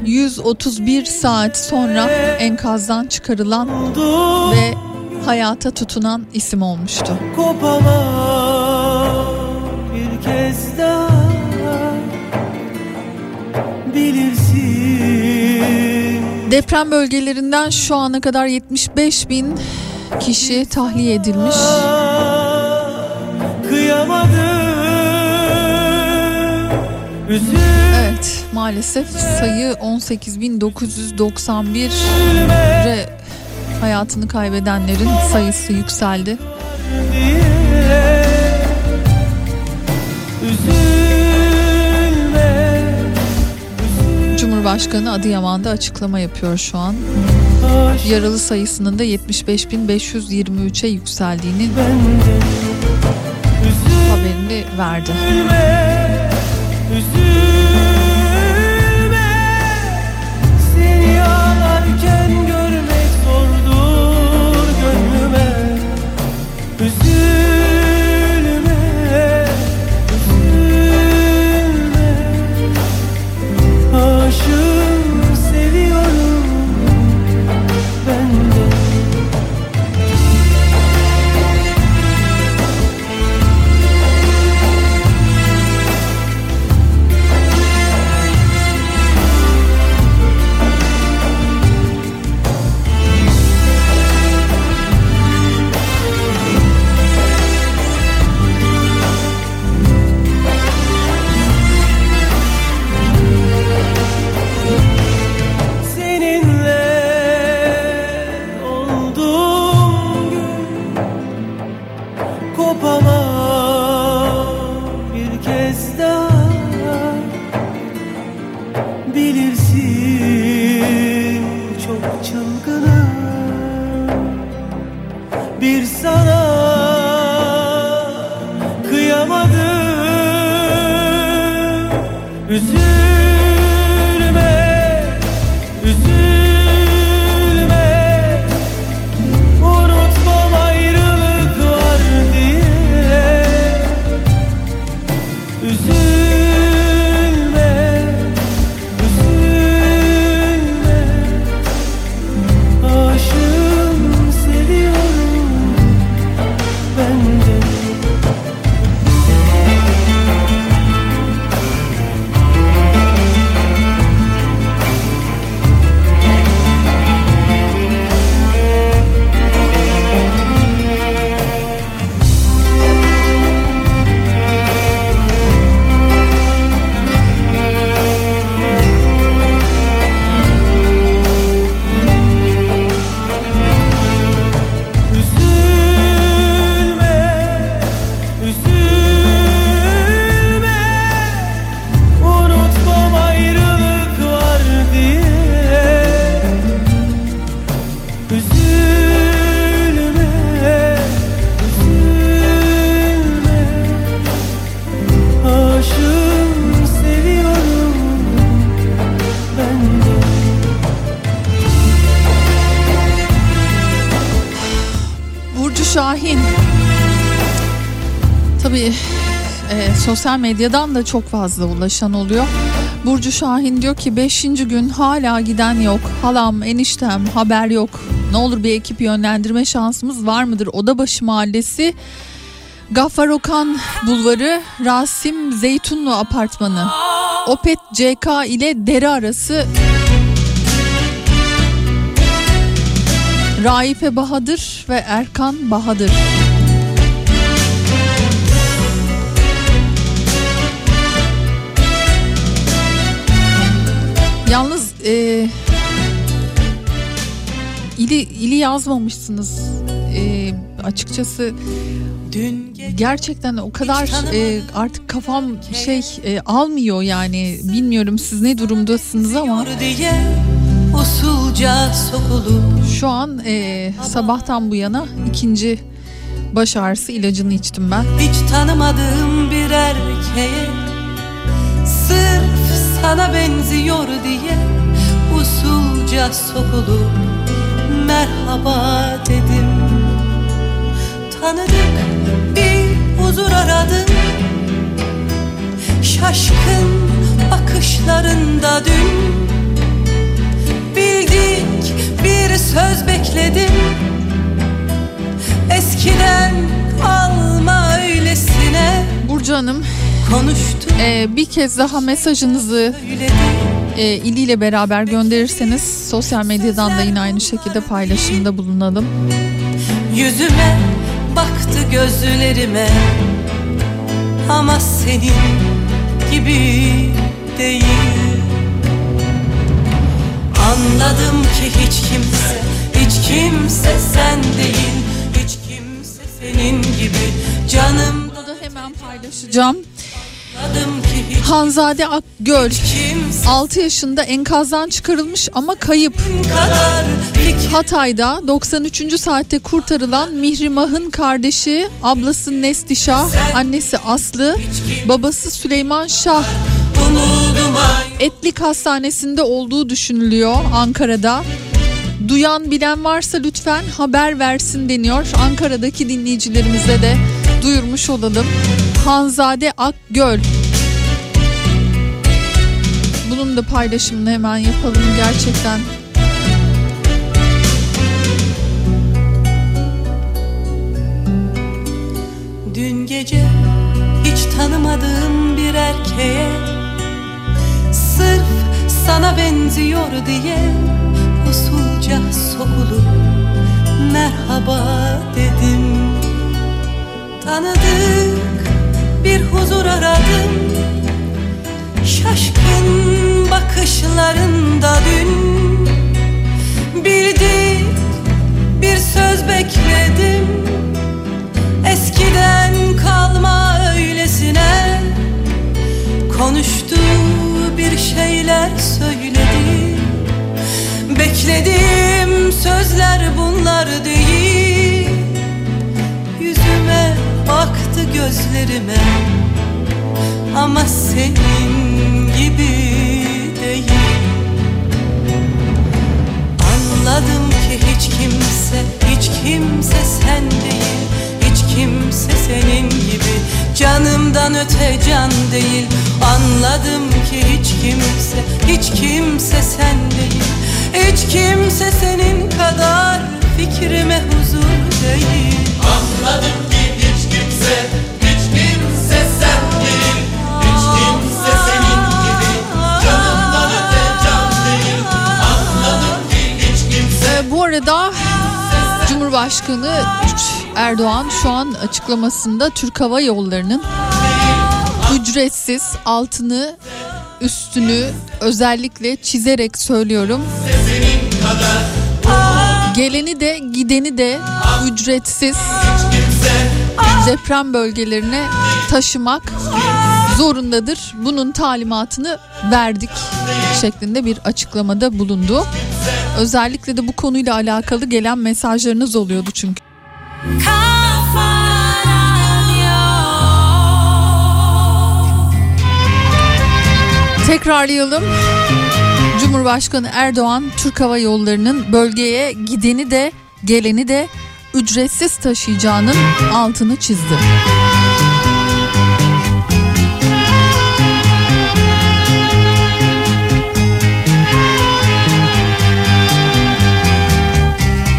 131 saat sonra enkazdan çıkarılan ve hayata tutunan isim olmuştu. Kopamam bir kez daha bilirsin Deprem bölgelerinden şu ana kadar 75 bin kişi tahliye edilmiş. Evet maalesef sayı 18.991'e hayatını kaybedenlerin sayısı yükseldi. Cumhurbaşkanı Adıyaman'da açıklama yapıyor şu an. Yaralı sayısının da 75.523'e yükseldiğini haberini verdi. Sosyal medyadan da çok fazla ulaşan oluyor. Burcu Şahin diyor ki 5. gün hala giden yok. Halam, eniştem haber yok. Ne olur bir ekip yönlendirme şansımız var mıdır? Odabaşı Mahallesi Gaffar Okan Bulvarı Rasim Zeytunlu Apartmanı Opet CK ile Dere arası Raife Bahadır ve Erkan Bahadır. E, ili ili yazmamışsınız. E, açıkçası Dün gerçekten o kadar e, artık kafam şey e, almıyor yani. Bilmiyorum siz ne durumdasınız ama şu an e, sabahtan bu yana ikinci baş ağrısı ilacını içtim ben. hiç tanımadığım bir erkeğe Sırf sana benziyor diye usulca sokulup merhaba dedim. Tanıdık bir huzur aradım. Şaşkın bakışlarında dün Bildik bir söz bekledim. Eskiden kalma öylesine Burcu Hanım konuştu e, bir kez daha mesajınızı söyledi e, ili ile beraber gönderirseniz sosyal medyadan da yine aynı şekilde paylaşımda bulunalım. Yüzüme baktı gözlerime Ama senin gibi değil Anladım ki hiç kimse, hiç kimse sen değil Hiç kimse senin gibi canım Bunu da hemen paylaşacağım. Hanzade Akgöl kimse 6 yaşında enkazdan çıkarılmış ama kayıp. Hatay'da 93. saatte kurtarılan Mihrimah'ın kardeşi, ablası Nestişah, annesi Aslı, babası Süleyman Şah Etlik Hastanesi'nde olduğu düşünülüyor Ankara'da. Duyan bilen varsa lütfen haber versin deniyor. Ankara'daki dinleyicilerimize de duyurmuş olalım. Hanzade Akgöl. Bunun da paylaşımını hemen yapalım gerçekten. Dün gece hiç tanımadığım bir erkeğe Sırf sana benziyor diye usulca sokulup merhaba dedim Tanıdık bir huzur aradım. Şaşkın bakışlarında dün Bildik bir söz bekledim. Eskiden kalma öylesine Konuştu bir şeyler söyledi Beklediğim sözler bunlar değil. Yüzüme baktı gözlerime. Ama senin gibi değil. Anladım ki hiç kimse, hiç kimse sen değil. Hiç kimse senin gibi. Canımdan öte can değil. Anladım ki hiç kimse, hiç kimse sen değil. Hiç kimse senin kadar fikrime huzur değil. Anladım kimse, hiç kimse sen değil Hiç kimse senin gibi canımdan öte can değil Anladım ki hiç kimse Ee, bu arada Cumhurbaşkanı Erdoğan şu an açıklamasında Türk Hava Yolları'nın ücretsiz altını üstünü özellikle çizerek söylüyorum. Geleni de gideni de ücretsiz deprem bölgelerine taşımak zorundadır. Bunun talimatını verdik şeklinde bir açıklamada bulundu. Özellikle de bu konuyla alakalı gelen mesajlarınız oluyordu çünkü. Tekrarlayalım. Cumhurbaşkanı Erdoğan Türk Hava Yolları'nın bölgeye gideni de geleni de ücretsiz taşıyacağının altını çizdi.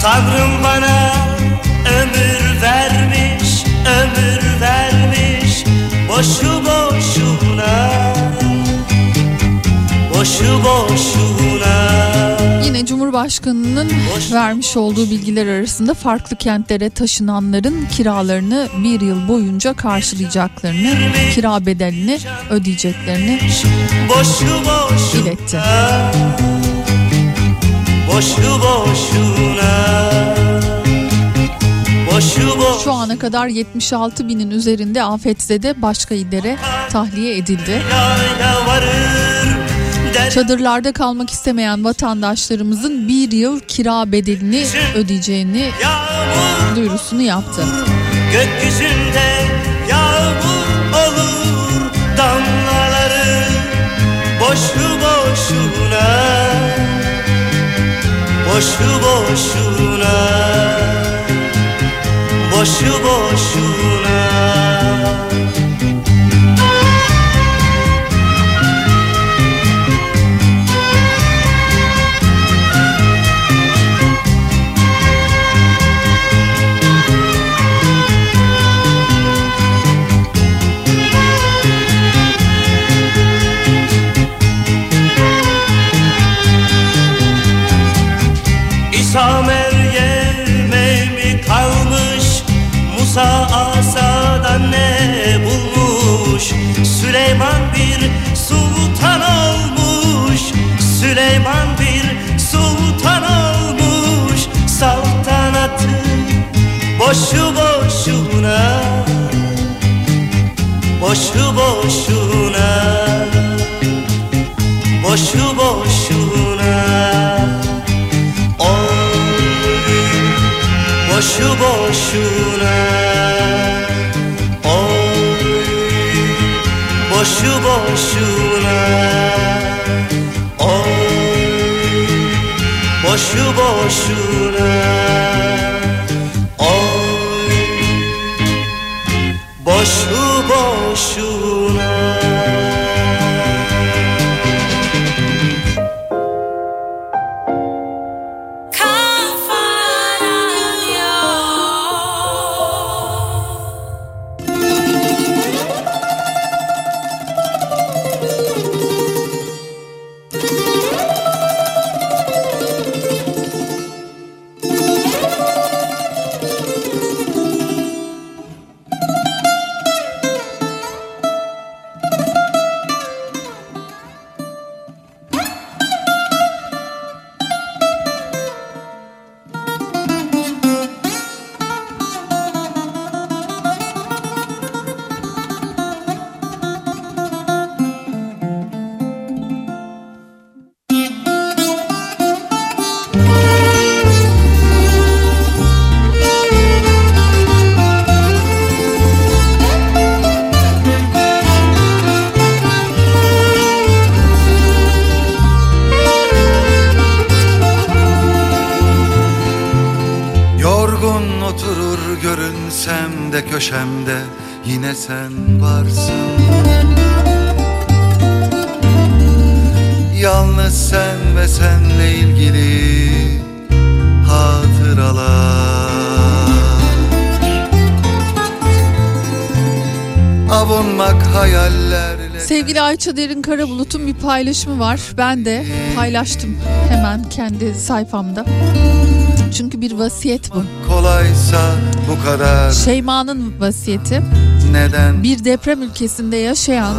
Tanrım bana ömür vermiş, ömür vermiş Boşu boşuna, boşu boşuna Yine Cumhurbaşkanı'nın vermiş olduğu bilgiler arasında farklı kentlere taşınanların kiralarını bir yıl boyunca karşılayacaklarını, kira bedelini ödeyeceklerini iletti. Boşu boşuna Şu ana kadar 76 binin üzerinde afetzede başka illere tahliye edildi. Çadırlarda kalmak istemeyen vatandaşlarımızın bir yıl kira bedelini ödeyeceğini Yağmur duyurusunu yaptı. gökyüzünde yağmur olur damlaları Boşu boşuna Boşu boşuna Boşu boşuna Süleyman bir sultan olmuş. Süleyman bir sultan olmuş. Saltanatı boşu boşuna Boşu boşuna Boşu boşuna. Oy boşu boşuna boşu boşuna. Oy boşu boşuna. Oy boşu paylaşımı var. Ben de paylaştım hemen kendi sayfamda. Çünkü bir vasiyet bu. kolaysa bu kadar Şeyma'nın vasiyeti. Neden Bir deprem ülkesinde yaşayan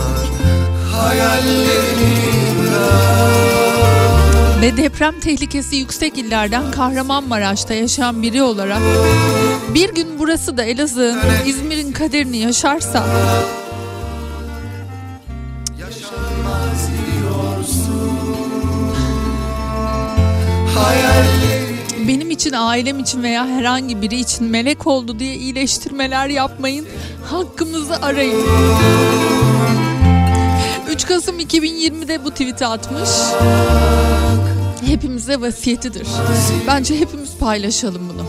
ve deprem tehlikesi yüksek illerden Kahramanmaraş'ta yaşayan biri olarak bir gün burası da Elazığ'ın, İzmir'in kaderini yaşarsa benim için, ailem için veya herhangi biri için melek oldu diye iyileştirmeler yapmayın. Hakkımızı arayın. 3 Kasım 2020'de bu tweet'i atmış. Hepimize vasiyetidir. Bence hepimiz paylaşalım bunu.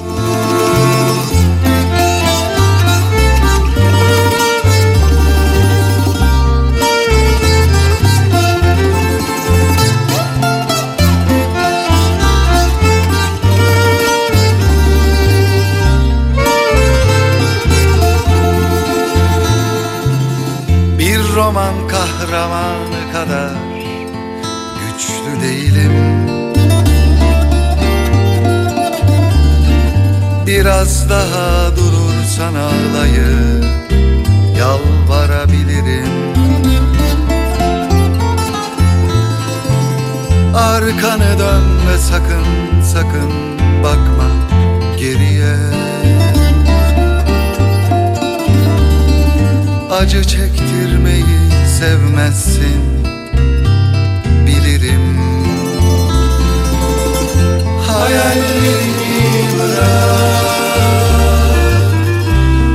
Güçlü değilim Biraz daha durursan ağlayıp yalvarabilirim. Arkanı dön ve sakın sakın bakma geriye. Acı çektirmeyi sevmezsin Hayallerimi bırak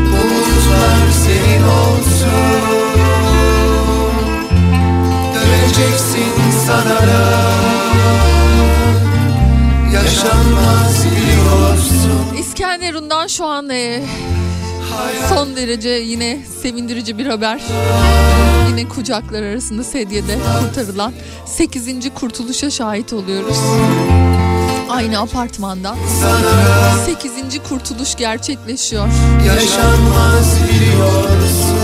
Umutlar senin olsun Döneceksin sanarak Yaşanmaz biliyorsun İskenderun'dan şu an e, son derece yine sevindirici bir haber. Yine kucaklar arasında sedyede kurtarılan 8. kurtuluşa şahit oluyoruz. Aynı apartmandan 8. kurtuluş gerçekleşiyor. Yaşanmaz biliyorsun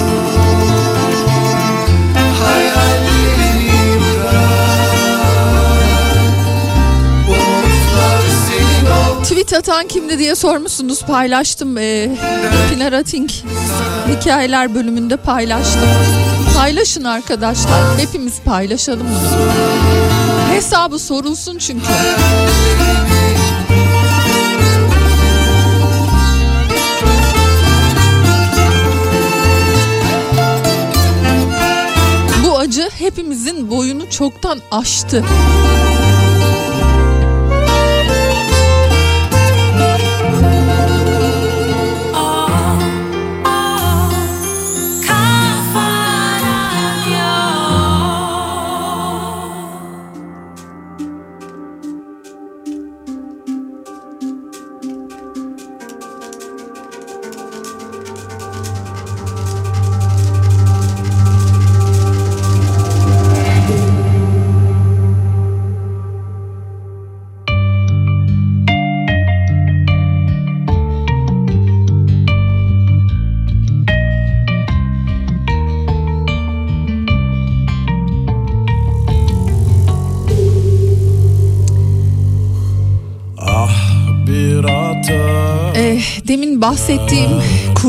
ol Tweet atan kimdi diye sormuşsunuz paylaştım. E, Pinar Ating hikayeler bölümünde paylaştım. Paylaşın arkadaşlar. Hepimiz paylaşalım bunu. Hesabı sorulsun çünkü. Bu acı hepimizin boyunu çoktan aştı.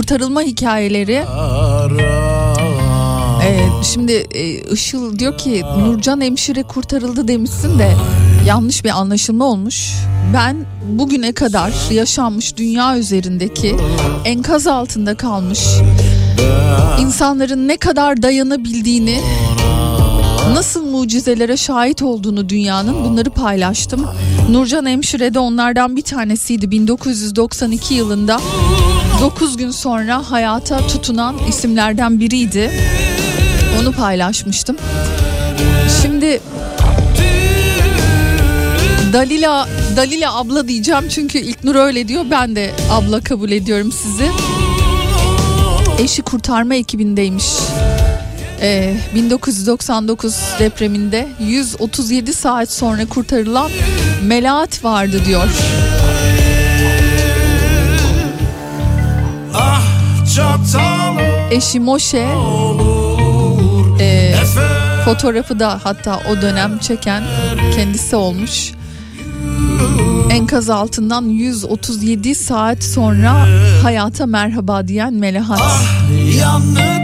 Kurtarılma hikayeleri. Eh, şimdi eh, Işıl diyor ki Nurcan hemşire kurtarıldı demişsin de yanlış bir anlaşılma olmuş. Ben bugüne kadar yaşanmış dünya üzerindeki enkaz altında kalmış insanların ne kadar dayanabildiğini nasıl mucizelere şahit olduğunu dünyanın bunları paylaştım. Nurcan Hemşire de onlardan bir tanesiydi 1992 yılında 9 gün sonra hayata tutunan isimlerden biriydi. Onu paylaşmıştım. Şimdi Dalila Dalila abla diyeceğim çünkü İlknur öyle diyor. Ben de abla kabul ediyorum sizi. Eşi kurtarma ekibindeymiş. Ee, 1999 depreminde 137 saat sonra kurtarılan Melahat vardı diyor. Eşi Moşe e, fotoğrafı da hatta o dönem çeken kendisi olmuş. Enkaz altından 137 saat sonra hayata merhaba diyen Melahat. Ah,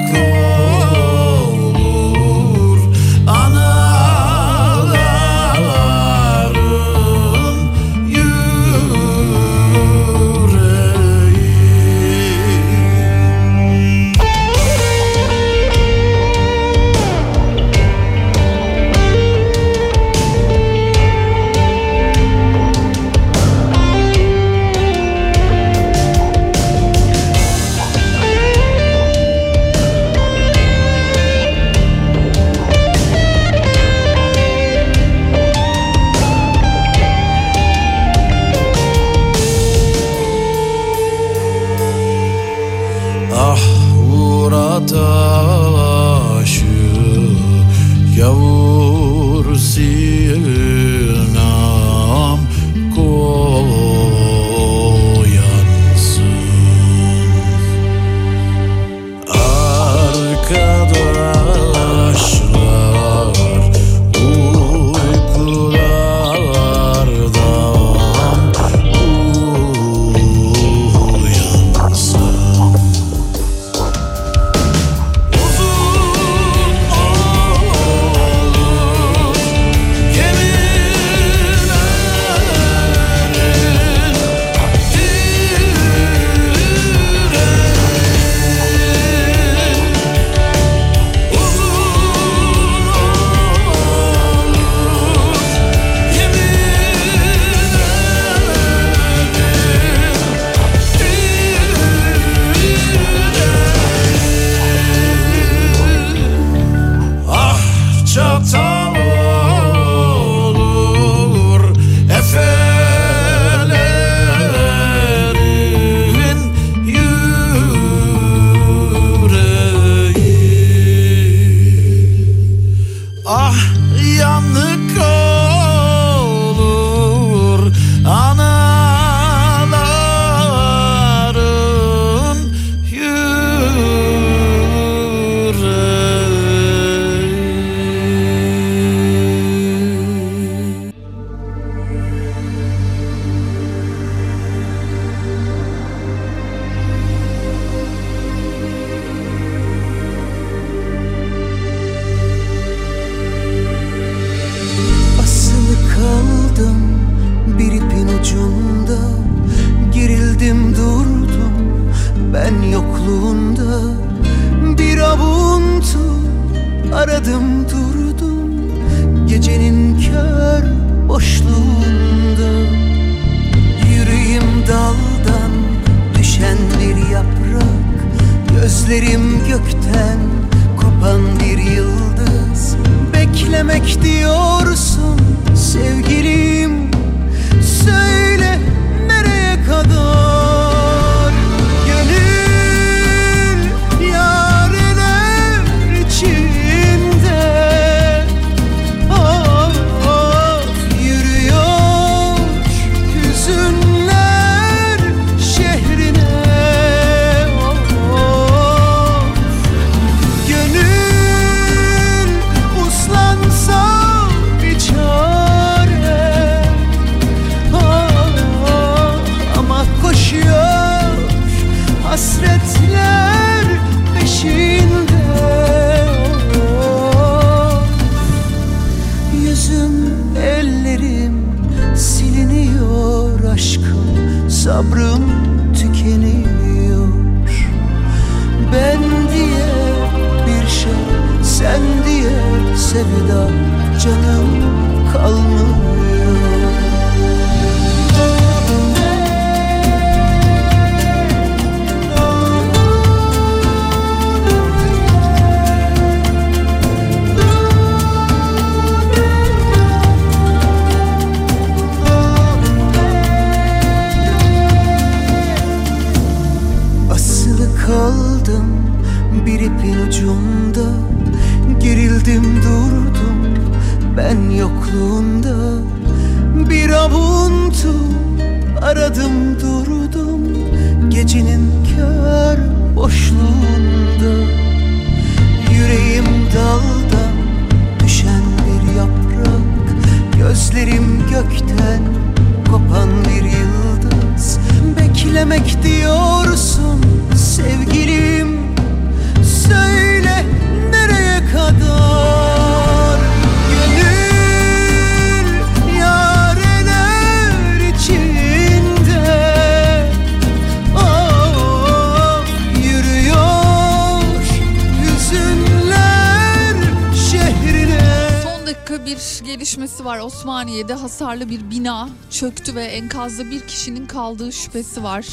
kaldığı şüphesi var.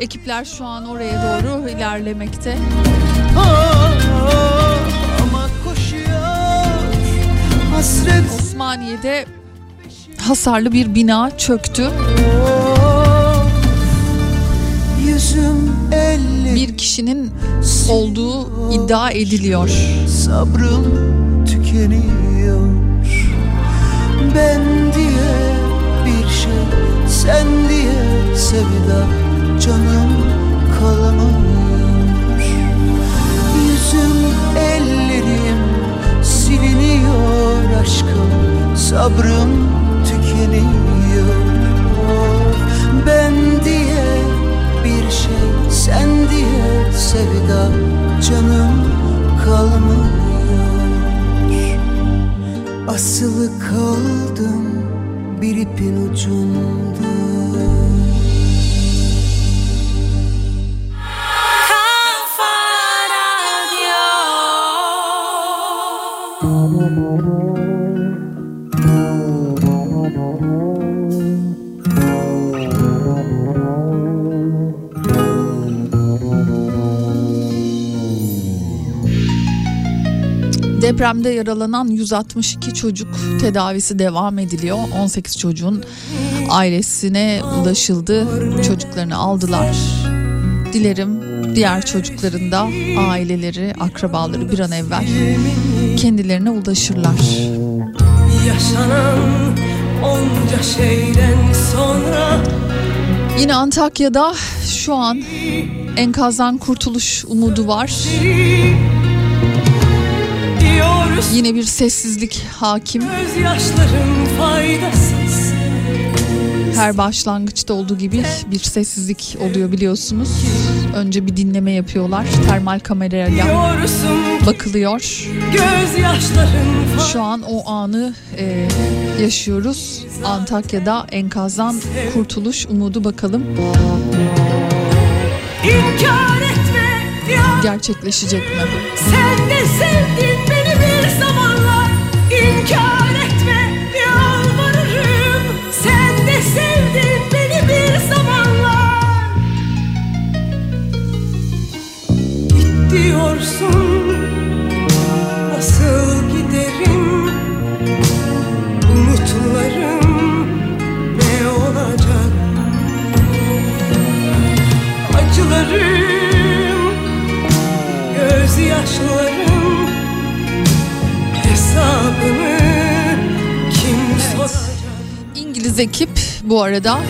Ekipler şu an oraya doğru ilerlemekte. Osmaniye'de hasarlı bir bina çöktü. Bir kişinin olduğu iddia ediliyor. Sabrım tükeniyor Ben Sen diye sevda Canım kalamıyor Yüzüm ellerim Siliniyor aşkım Sabrım tükeniyor. Ben diye bir şey Sen diye sevda Canım kalmıyor Asılı kaldım bir ipin ucunda Depremde yaralanan 162 çocuk tedavisi devam ediliyor. 18 çocuğun ailesine ulaşıldı. Çocuklarını aldılar. Dilerim diğer çocukların da aileleri, akrabaları bir an evvel kendilerine ulaşırlar. Yaşanan onca şeyden sonra Yine Antakya'da şu an enkazdan kurtuluş umudu var. Diyoruz Yine bir sessizlik hakim. Her başlangıçta olduğu gibi bir sessizlik oluyor biliyorsunuz. Önce bir dinleme yapıyorlar. Termal kamerayla diyorsun bakılıyor. Şu an o anı e, yaşıyoruz. Antakya'da enkazdan kurtuluş umudu bakalım inkar gerçekleşecek mi? sen de sevdin beni zamanlar inkar etme yalvarırım. Sen de sevdin beni bir zamanlar. Git nasıl giderim. Umutlarım ne olacak? Acılarım gözyaşlarım 8 ekip bu arada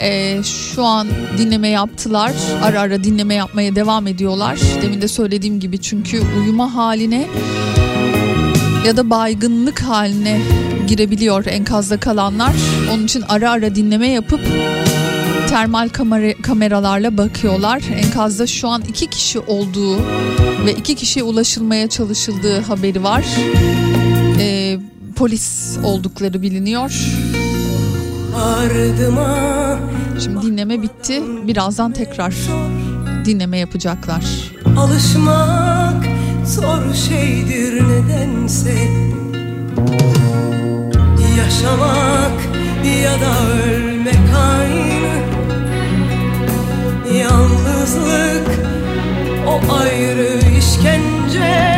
e, şu an dinleme yaptılar. Ara ara dinleme yapmaya devam ediyorlar. Demin de söylediğim gibi çünkü uyuma haline ya da baygınlık haline girebiliyor enkazda kalanlar. Onun için ara ara dinleme yapıp termal kamera, kameralarla bakıyorlar. Enkazda şu an iki kişi olduğu ve iki kişiye ulaşılmaya çalışıldığı haberi var. E, polis oldukları biliniyor ardıma Şimdi dinleme bitti. Birazdan tekrar dinleme yapacaklar. Alışmak zor şeydir nedense Yaşamak ya da ölmek aynı Yalnızlık o ayrı işkence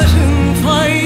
gözlerin faydalı.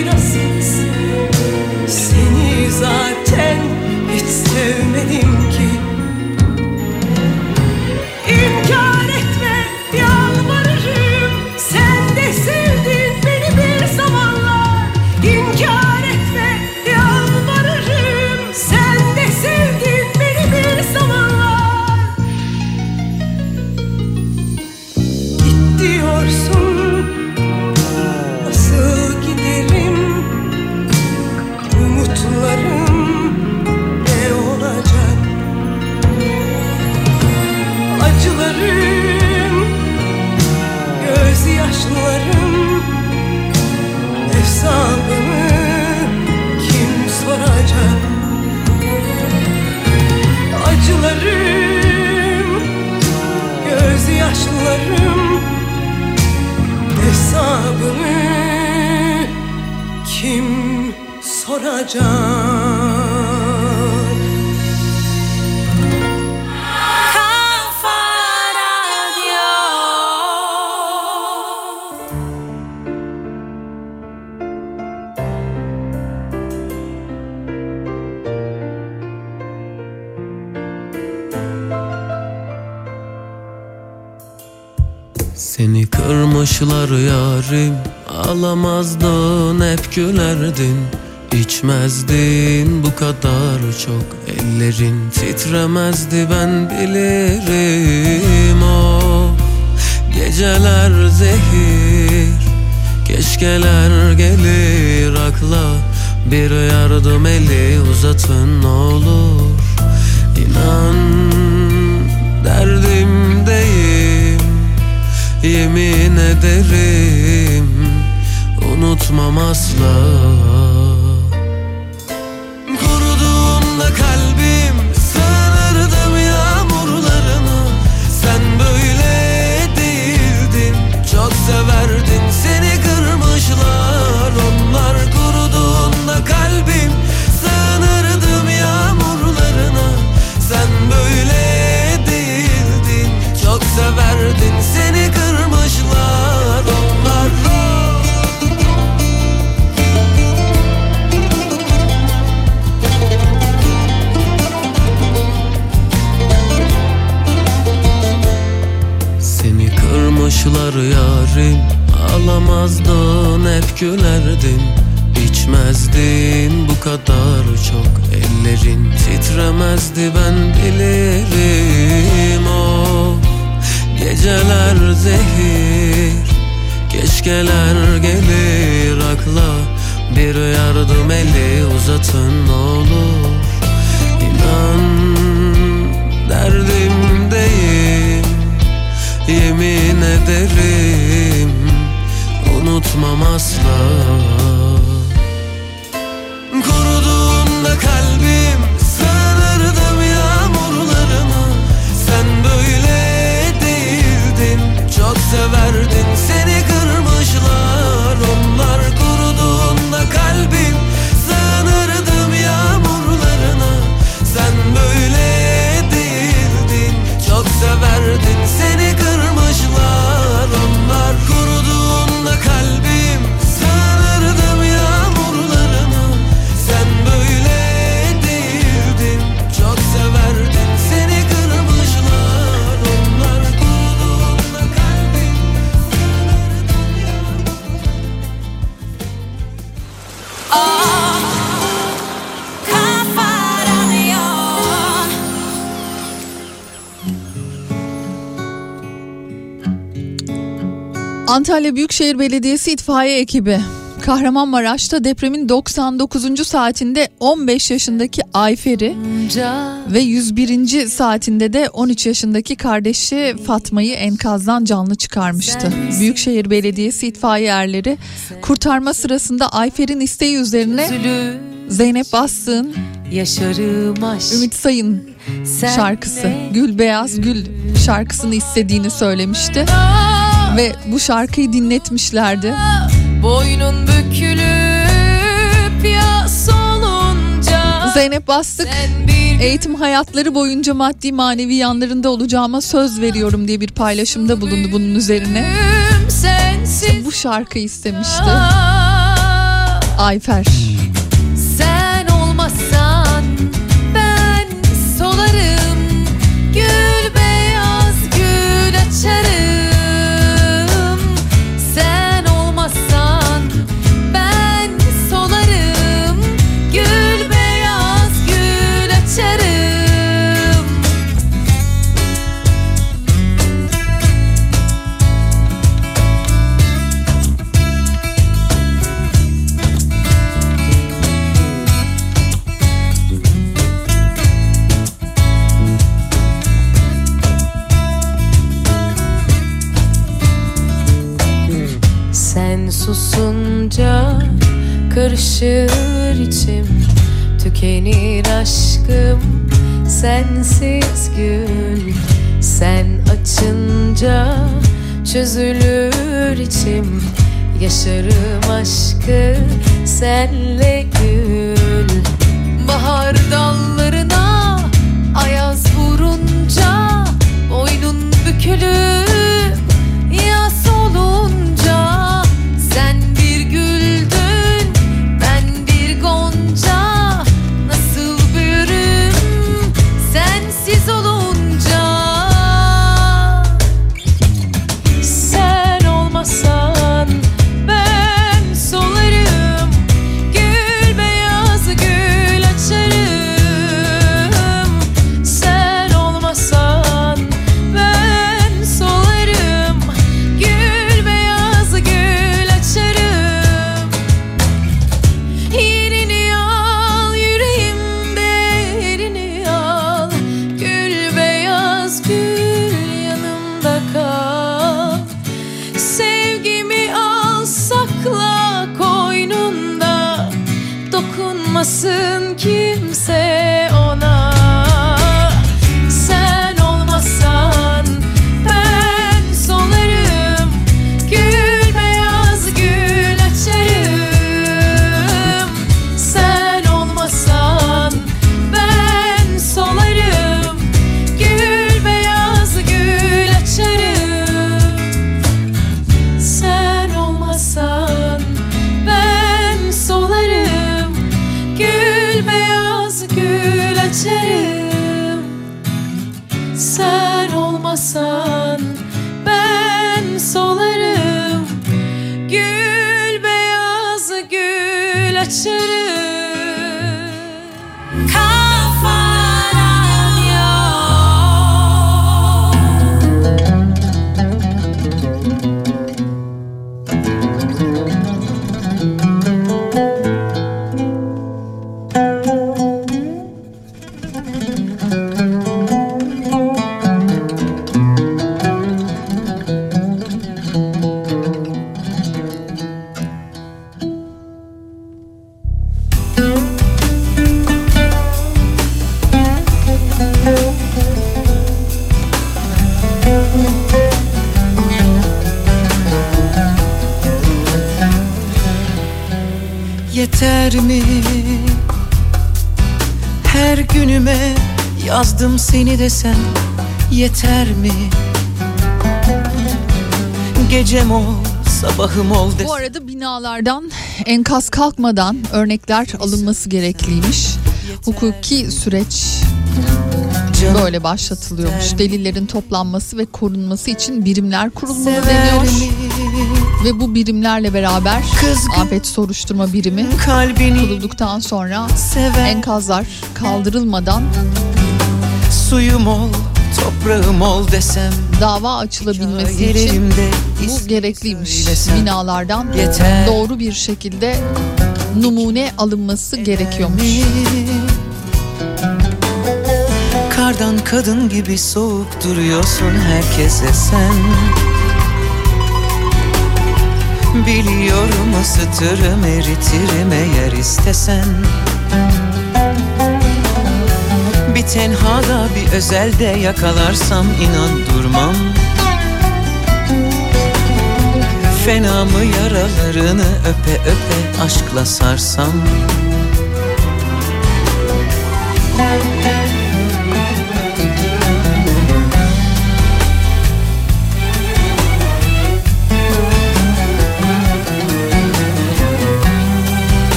Yarim Alamazdın hep gülerdin. İçmezdin bu kadar çok Ellerin titremezdi ben bilirim. O Geceler zehir Keşkeler gelir. Akla Bir yardım eli uzatın olur. İnan derdimdeyim Yemin ederim. Unutmam asla kırmışlar yarim Alamazdın hep gülerdin İçmezdin bu kadar çok Ellerin titremezdi ben bilirim. O Geceler zehir Keşkeler gelir. Akla Bir yardım eli uzatın olur. İnan derdimdeyim Yemin ederim. Unutmam asla Antalya Büyükşehir Belediyesi itfaiye ekibi Kahramanmaraş'ta depremin 99. saatinde 15 yaşındaki Ayfer'i ve 101. saatinde de 13 yaşındaki kardeşi Fatma'yı enkazdan canlı çıkarmıştı. Büyükşehir Belediyesi itfaiye erleri kurtarma sırasında Ayfer'in isteği üzerine Zeynep Bastık'ın Ümit Sayın şarkısı? Gül Beyaz Gül şarkısını istediğini söylemişti. Ve bu şarkıyı dinletmişlerdi. Boynun bükülüp yas olunca Zeynep Bastık eğitim hayatları boyunca maddi manevi yanlarında olacağıma söz veriyorum diye bir paylaşımda bulundu bunun üzerine. sensiz Bu şarkıyı istemişti. Ayfer. Karışır içim. Tükenir aşkım sensiz gün. Sen açınca çözülür içim. Yaşarım aşkı senle gül. Bahar dallarına ayaz vurunca Boynun bükülüp sabahım ol desem Bu arada binalardan enkaz kalkmadan örnekler alınması gerekliymiş. Hukuki süreç böyle başlatılıyormuş. Delillerin toplanması ve korunması için birimler kurulmalı deniyor. Ve bu birimlerle beraber afet soruşturma birimi kurulduktan sonra enkazlar kaldırılmadan Suyum ol, toprağım ol desem dava açılabilmesi için bu gerekliymiş. Binalardan doğru bir şekilde numune alınması gerekiyormuş. Kardan kadın gibi soğuk duruyorsun herkese sen Biliyorum ısıtırım eritirim eğer istesen Bir tenhada bir özelde yakalarsam inan durmam. Fena mı yaralarını öpe öpe aşkla sarsam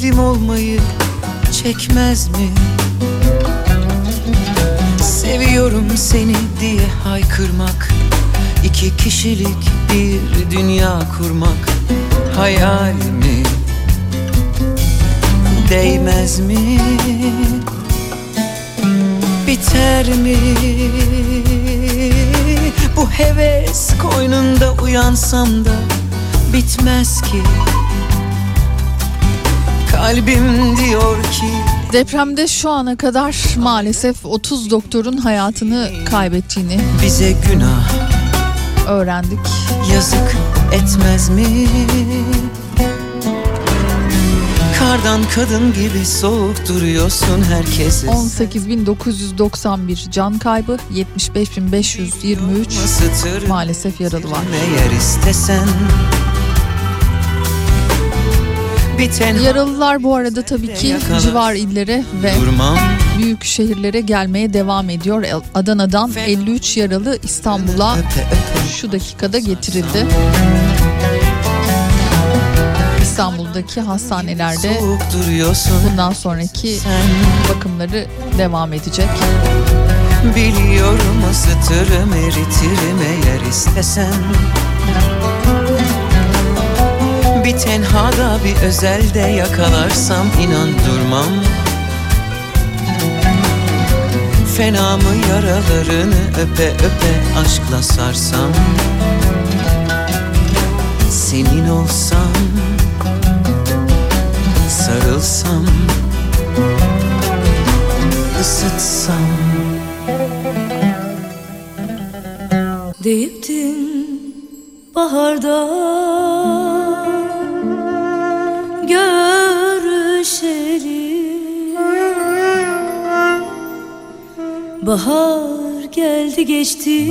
teslim olmayı çekmez mi? Seviyorum seni diye haykırmak iki kişilik bir dünya kurmak hayal mi? Değmez mi? Biter mi? Bu heves koynunda uyansam da bitmez ki Kalbim diyor ki Depremde şu ana kadar maalesef 30 doktorun hayatını kaybettiğini bize günah öğrendik. Yazık etmez mi? Kardan kadın gibi soğuk duruyorsun herkese 18.991 can kaybı 75.523 maalesef yaralı var. Eğer istesen Yaralılar bu arada tabii ki Yakalar. civar illere ve Durmam. büyük şehirlere gelmeye devam ediyor. Adana'dan 53 yaralı İstanbul'a şu dakikada getirildi. İstanbul'daki hastanelerde bundan sonraki bakımları devam edecek. Biliyorum ısıtırım eritirim eğer istesen Bir tenhada bir özelde yakalarsam inan durmam. Fena mı yaralarını öpe öpe aşkla sarsam? Senin olsam Sarılsam ısıtsam. Deyiptin baharda görüşelim. Bahar geldi geçti.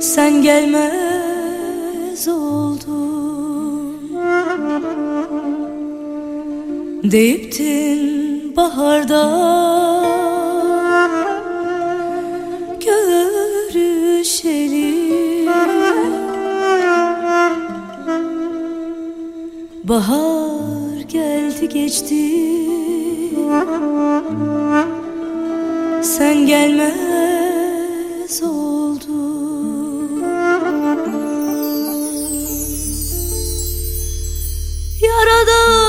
Sen gelmez oldun. Deyiptin baharda. Görüşelim Bahar geldi geçti. Sen gelmez oldun. Yaradan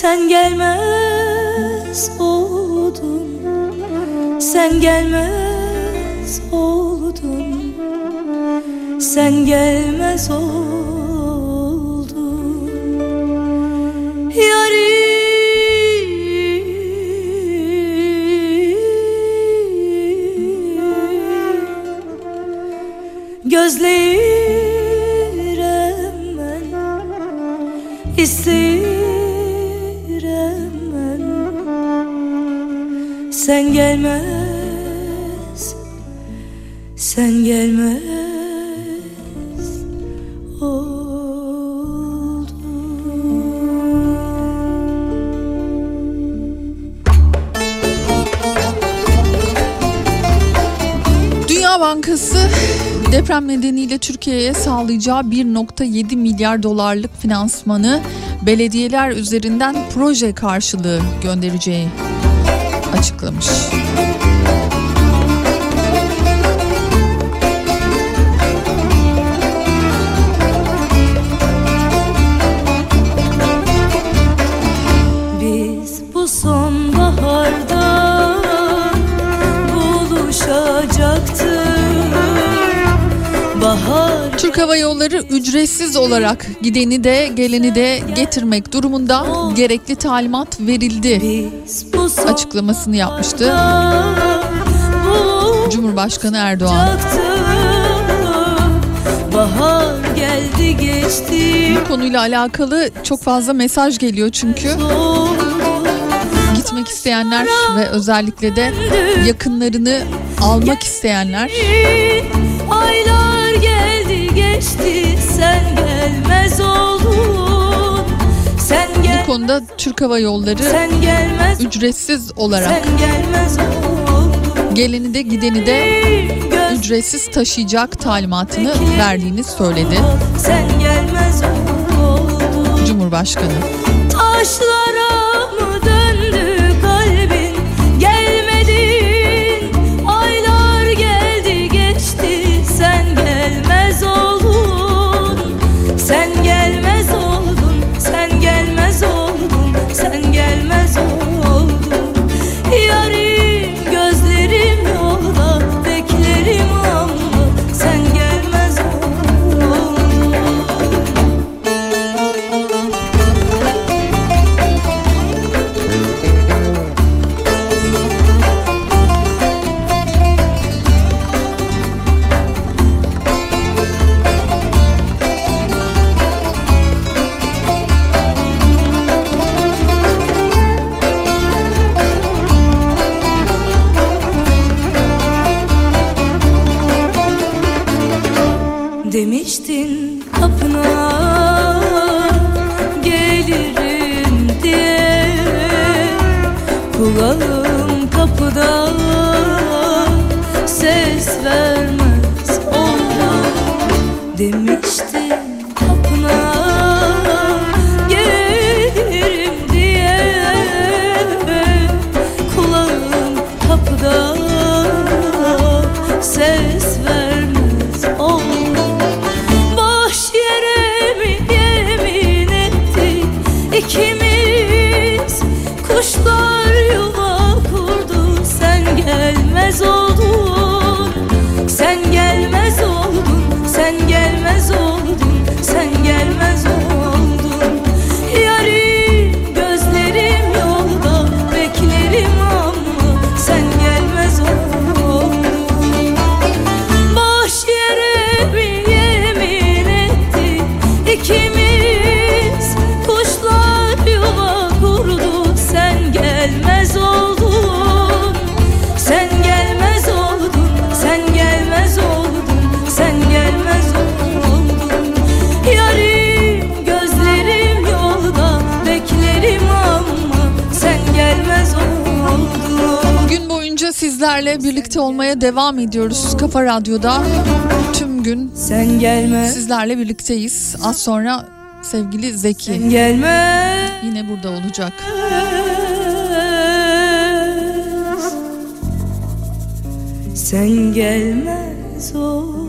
Sen gelmez oldun. Sen gelmez oldun. Sen gelmez oldun. Yarim Gözlerim ben. İsterim Sen gelmez Sen gelmez Dünya Bankası deprem nedeniyle Türkiye'ye sağlayacağı 1.7 milyar dolarlık finansmanı belediyeler üzerinden proje karşılığı göndereceği açıklamış. Biz bu sonbaharda buluşacaktık Bahar Türk Hava Yolları ücretsiz olarak gideni de geleni de getirmek durumunda gerekli talimat verildi açıklamasını yapmıştı. Cumhurbaşkanı Erdoğan. Bu konuyla alakalı çok fazla mesaj geliyor çünkü. Gitmek isteyenler ve özellikle de yakınlarını almak isteyenler Aylar geldi geçti sen gelmez bu konuda Türk Hava Yolları gelmez. ücretsiz olarak geleni de gideni de ücretsiz taşıyacak talimatını verdiğini söyledi. Cumhurbaşkanı. Taşlara demişti sizlerle birlikte olmaya devam ediyoruz Kafa Radyo'da. Tüm gün Sen gelme. sizlerle birlikteyiz. Az sonra sevgili Zeki Sen gelme. yine burada olacak. Sen gelmez ol.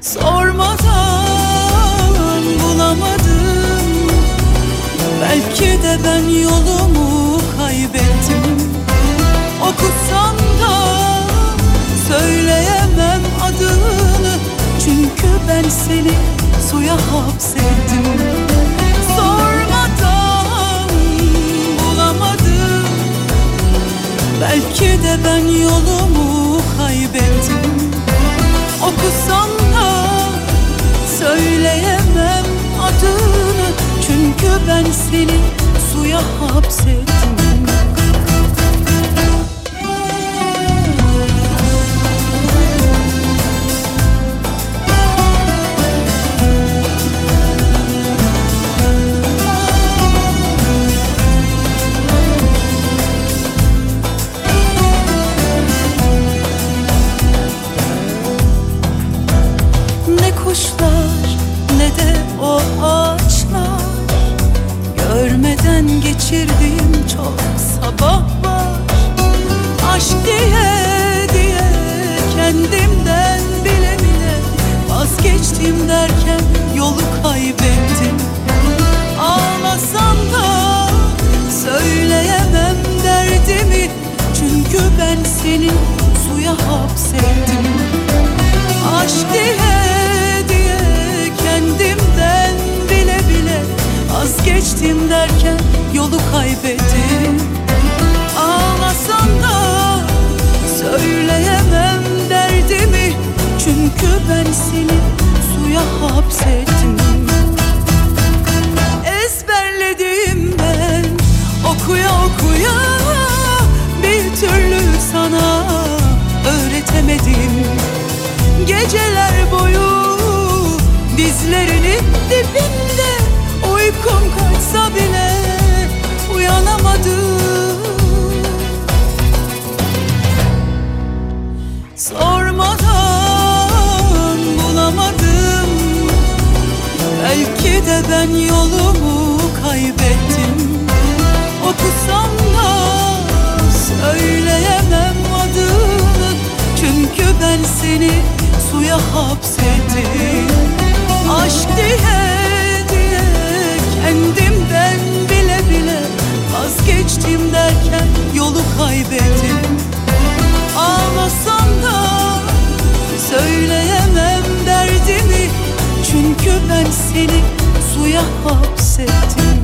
Sormadan bulamadım. Belki de ben yolumu kaybettim. Okusan da söyleyemem adını. Çünkü ben seni suya hapsettim. Sormadan bulamadım. Belki de ben yolumu kaybettim. Okusan Söyleyemem adını. Çünkü ben seni suya hapsettim. geçirdiğim çok sabah var Aşk diye diye kendimden bile bile Vazgeçtim derken yolu kaybettim. Ağlasam da söyleyemem derdimi Çünkü ben seni suya hapsettim. Aşk diye diye kendimden bile bile Vazgeçtim derken yolu kaybettim Ağlasam da söyleyemem derdimi. Çünkü ben seni suya hapsettim. Ezberledim ben okuya okuya Bir türlü sana öğretemedim. Geceler boyu dizlerinin Sormadan bulamadım. Belki de ben yolumu kaybettim. Okusam da söyleyemem adını. Çünkü ben seni suya hapsettim. Aşk diye diye kendi geçtim derken yolu kaybettim. Ağlasam da söyleyemem derdimi. Çünkü ben seni suya hapsettim.